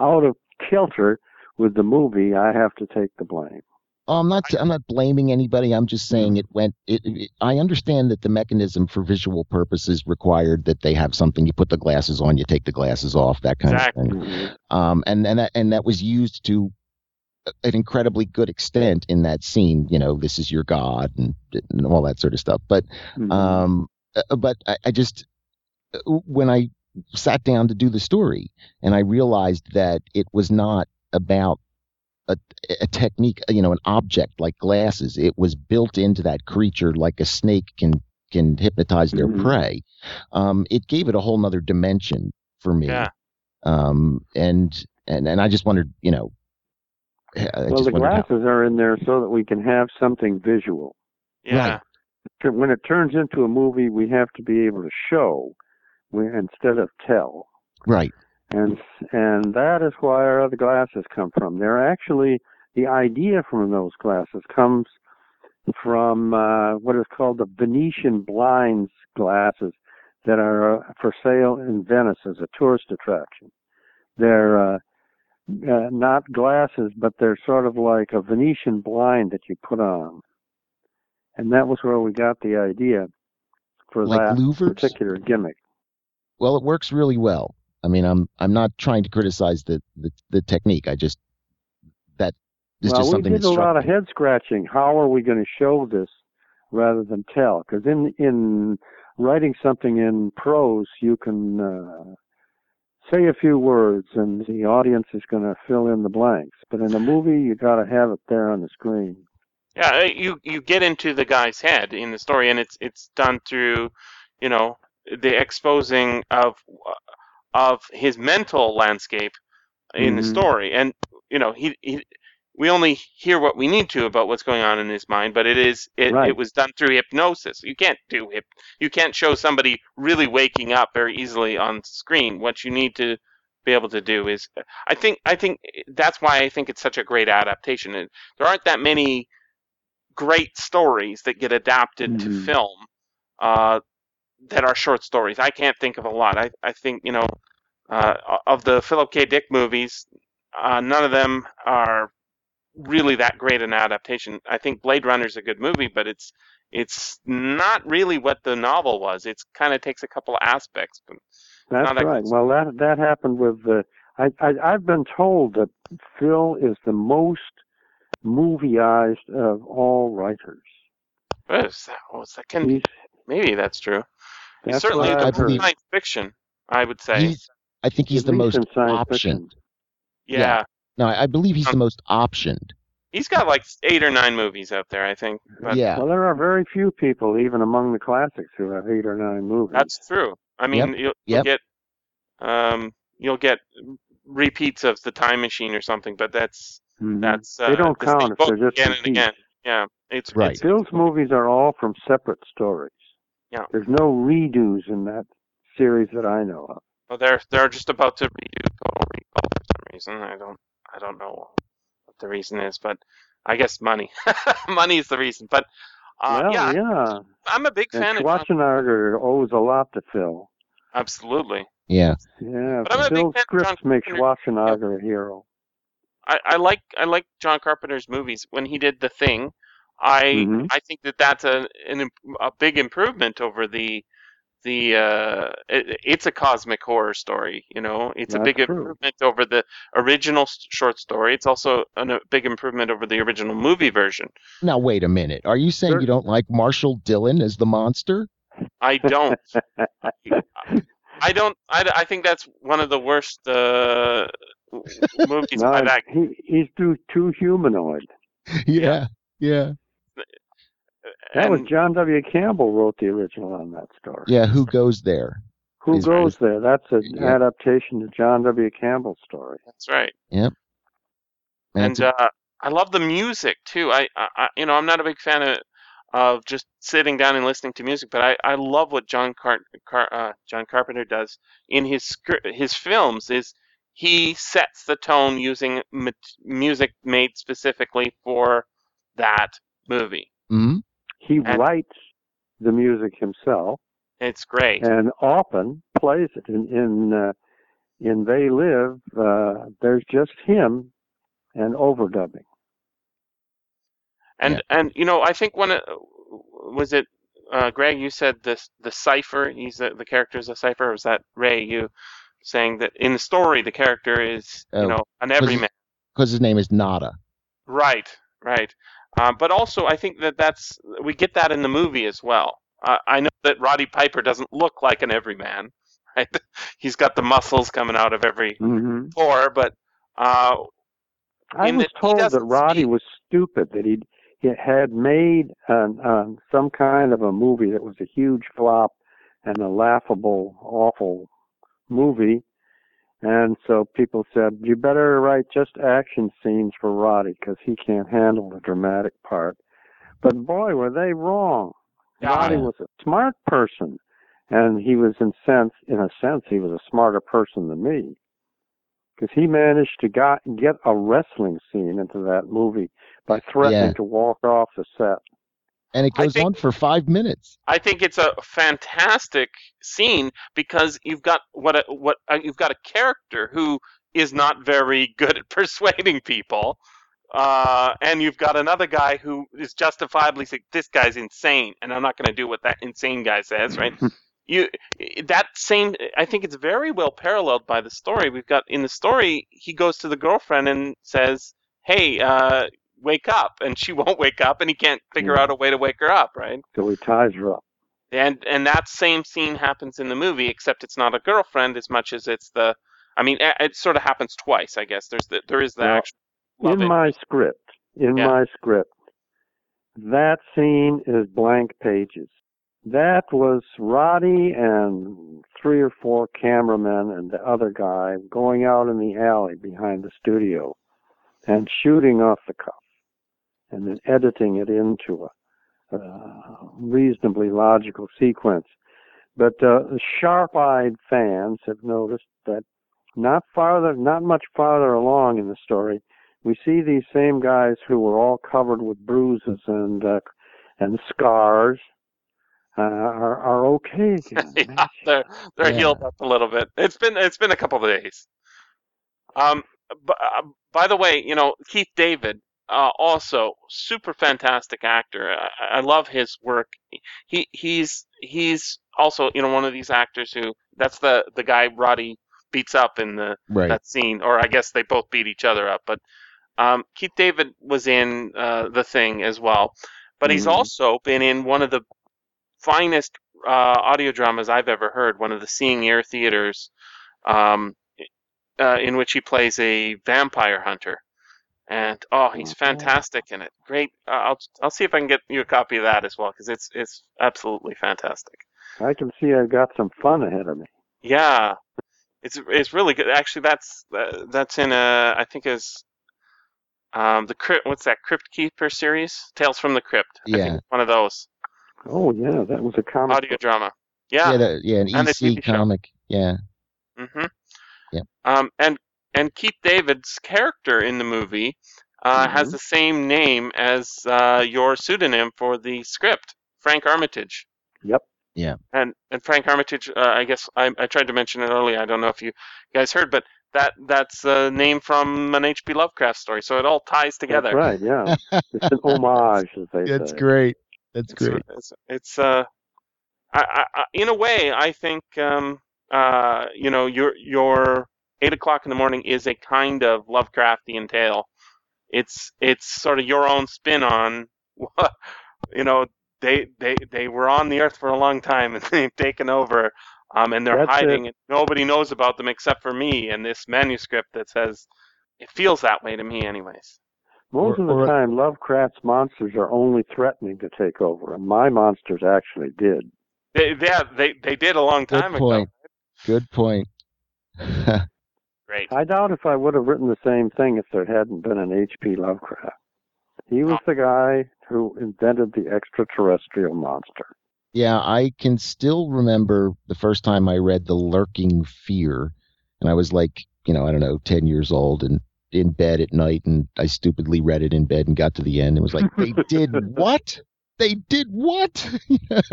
out of kilter with the movie, I have to take the blame. Oh, I'm not. I'm not blaming anybody. I'm just saying it went. It, it, I understand that the mechanism for visual purposes required that they have something. You put the glasses on, you take the glasses off, that kind Exactly. of thing. Um, and and that and that was used to an incredibly good extent in that scene. You know, this is your god and, and all that sort of stuff. But Mhm. um, uh, but I, I just uh, when I sat down to do the story and I realized that it was not about a, a technique, you know, an object like glasses. It was built into that creature like a snake can can hypnotize their Mhm. prey. Um, it gave it a whole nother dimension for me. Yeah. Um, and and and I just wondered, you know, well, the wondered how- glasses are in there so that we can have something visual. Yeah. Right. When it turns into a movie, we have to be able to show instead of tell. right. And and that is where the glasses come from. They're actually the idea from those glasses comes from uh, what is called the Venetian blinds glasses that are uh, for sale in Venice as a tourist attraction. They're uh, uh, not glasses, but they're sort of like a Venetian blind that you put on, and that was where we got the idea for Like that louvers? particular gimmick. Well, it works really well. I mean, I'm I'm not trying to criticize the the, the technique. I just that is well, just something we did a struck lot of me. head scratching. How are we going to show this rather than tell? Because in in writing something in prose, you can uh, say a few words, and the audience is going to fill in the blanks. But in a movie, you got to have it there on the screen. Yeah, uh, you you get into the guy's head in the story, and it's it's done through, you know, the exposing of of his mental landscape in the Mhm. story, and you know he, he we only hear what we need to about what's going on in his mind, but it is it, Right. it was done through hypnosis. You can't do hip you can't show somebody really waking up very easily on screen. What you need to be able to do is I think I think that's why I think it's such a great adaptation. And there aren't that many great stories that get adapted to Mhm. film uh, that are short stories. I can't think of a lot. I, I think, you know, uh, of the Philip K. Dick movies, uh, none of them are really that great an adaptation. I think Blade Runner is a good movie, but it's it's not really what the novel was. It kind of takes a couple aspects. But That's Not right. Well, that that happened with the. I, I I've been told that Phil is the most movieized of all writers. what is that? What's that? Can maybe that's true. He's That's certainly what the I most believe. science fiction. I would say. He's, I think he's at the least most in science optioned. yeah. yeah. No, I I believe he's the Um, most optioned. He's got like eight or nine movies out there, I think. But yeah. Well, there are very few people, even among the classics, who have eight or nine movies. That's true. I mean, you'll, you'll get um, you'll get repeats of the Time Machine or something, but that's Mhm. that's uh, They don't the same count if book they're just again and repeats. again. Yeah, it's Right. It's, Phil's movies are all from separate stories. Yeah. There's no redos in that series that I know of. well, they're they're just about to redo Total Recall for some reason. I don't I don't know what the reason is, but I guess money. *laughs* money is the reason. But uh, well, yeah, yeah. I'm a big And fan of John. Schwarzenegger owes a lot to Phil. Absolutely. Yeah. Yeah, But I'm a big Phil's fan scripts John make Carpenter. Schwarzenegger a hero. I, I like I like John Carpenter's movies. When he did The Thing, I Mhm. I think that that's a an, a big improvement over the the uh, it, it's a cosmic horror story. You know, it's a big true. improvement over the original short story. It's also an, a big improvement over the original movie version. Now wait a minute. Are you saying Sure. you don't like Marshal Dillon as the monster? I don't. I don't. I, I think that's one of the worst uh, *laughs* movies No, by that. he, he's too too humanoid. *laughs* Yeah. Yeah. That was John W. Campbell wrote the original on that story. Yeah. Who goes there? Who He's- goes there? That's an Yeah. adaptation to John W. Campbell's story. That's right. And and uh, I love the music too. I, I, I, you know, I'm not a big fan of of just sitting down and listening to music, but I, I love what John Car- Car- uh, John Carpenter does in his script, his films. Is he sets the tone using mat- music made specifically for that movie? Mhm. He And- writes the music himself, It's great. and often plays it in in uh, in They Live. Uh, there's just him and overdubbing. And Yeah. and you know, I think when it was it uh, Gregg, you said this the cipher. He's the, the character is a cipher. Or was that Ray? You saying that in the story the character is Oh, you know an was it- everyman. Because his name is Nada. Right, right. Um, but also, I think that that's we get that in the movie as well. Uh, I know that Roddy Piper doesn't look like an everyman. *laughs* Right? He's got the muscles coming out of every Mm-hmm. pore, but uh, I was told that Roddy speak. was stupid. That he'd he had made an, um, some kind of a movie that was a huge flop and a laughable, awful movie. And so people said, "You better write just action scenes for Roddy because he can't handle the dramatic part." But boy, were they wrong. Yeah. Roddy was a smart person, and he was in sense, in a sense, he was a smarter person than me because he managed to got, get a wrestling scene into that movie by threatening Yeah. to walk off the set. And it goes think- on for five minutes. I think it's a fantastic scene because you've got what a, what uh, you've got a character who is not very good at *laughs* persuading people, uh, and you've got another guy who is justifiably saying this guy's insane, and I'm not going to do what that insane guy says, right? *laughs* you that same I think it's very well paralleled by the story. We've got in the story he goes to the girlfriend and says, "Hey, uh, wake up," and she *laughs* won't wake up, and he can't figure Yeah. out a way to wake her up, right? So he ties her up. And and that same scene happens in the movie, except it's not a girlfriend as much as it's the. I mean, it, it sort of happens twice, I guess. There's the, there is the Well, actual in it. my script, in Yeah. my script, that scene is blank pages. That was Roddy and three or four cameramen and the other guy going out in the alley behind the studio and shooting off the cuff and then editing it into a, a reasonably logical sequence. But uh, sharp-eyed fans have noticed that not farther, not much farther along in the story, we see these same guys who were all covered with bruises and uh, and scars uh, are are okay *laughs* again. yeah, they're they're Yeah. healed up a little bit. It's been it's been a couple of days. Um, b- uh, by the way, you know Keith David, uh, also super fantastic actor. I, I love his work. He he's he's also you know one of these actors who that's the the guy Roddy beats up in the Right. that scene, or I guess they both beat each other up. But um, Keith David was in uh, the thing as well, but he's Mhm. also been in one of the finest uh, audio dramas I've ever heard. One of the Seeing Ear theaters, um, uh, in which he plays a vampire hunter. And oh, he's Okay. fantastic in it. Great. Uh, I'll I'll see if I can get you a copy of that as well because it's it's absolutely fantastic. I can see I've got some fun ahead of me. Yeah, it's it's really good. Actually, that's uh, that's in a I think is um the crypt. What's that Crypt Keeper series? Tales from the Crypt. I Yeah. think one of those Oh yeah, that was a comic. audio book. drama. Yeah, Yeah. the, yeah, an And EC TV show. comic. Yeah. hmm Yep. Um, and and Keith David's character in the movie uh, has Mhm. the same name as uh, your pseudonym for the script, Frank Armitage. Yep. Yeah. And and Frank Armitage, uh, I guess I, I tried to mention it earlier. I don't know if you guys heard, but that that's a name from an H.P. Lovecraft story. So it all ties together. That's right. Yeah, it's an *laughs* homage, as they That's say. great. That's It's, great. it's, it's uh, I, I, I, in a way, I think um, uh, you know, your your eight o'clock in the morning is a kind of Lovecraftian tale. It's it's sort of your own spin on, what you know, they they they were on the earth for a long time and *laughs* they've taken over, um, and they're That's hiding it. it. Nobody knows about them except for me and this manuscript that says. It feels that way to me, anyways. Most of the time, Lovecraft's monsters are only threatening to take over, and my monsters actually did. They, yeah, they they did a long time Good time point. ago. Good point. *laughs* Great. I doubt if I would have written the same thing if there hadn't been an H.P. Lovecraft. He was the guy who invented the extraterrestrial monster. yeah, I can still remember the first time I read The Lurking Fear, and I was like, you know, I don't know, 10 years old and in bed at night, and I stupidly read it in bed and got to the end and was like, they did *laughs* what? They did what? *laughs*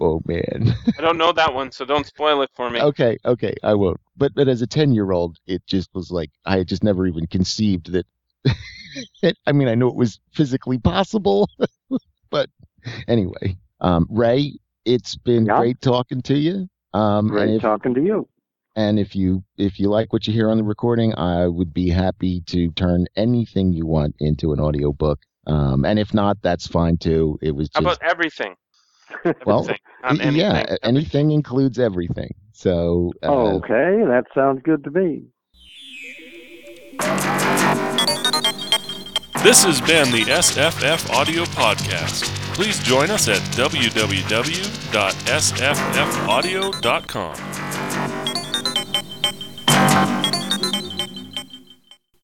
oh man. I don't know that one, so don't spoil it for me. Okay, okay, I won't. But but as a ten year old, it just was like I had just never even conceived that. *laughs* I mean, I know it was physically possible, *laughs* but anyway, um, Ray, it's been Yeah. great talking to you. Um, and Great if, talking to you. and if you if you like what you hear on the recording, I would be happy to turn anything you want into an audiobook. Um, and if not, that's fine too. It was just, How about everything. *laughs* Well, anything, yeah, anything includes everything. So. Uh, okay, that sounds good to me. This has been the SFF Audio Podcast. Please join us at www.sffaudio.com.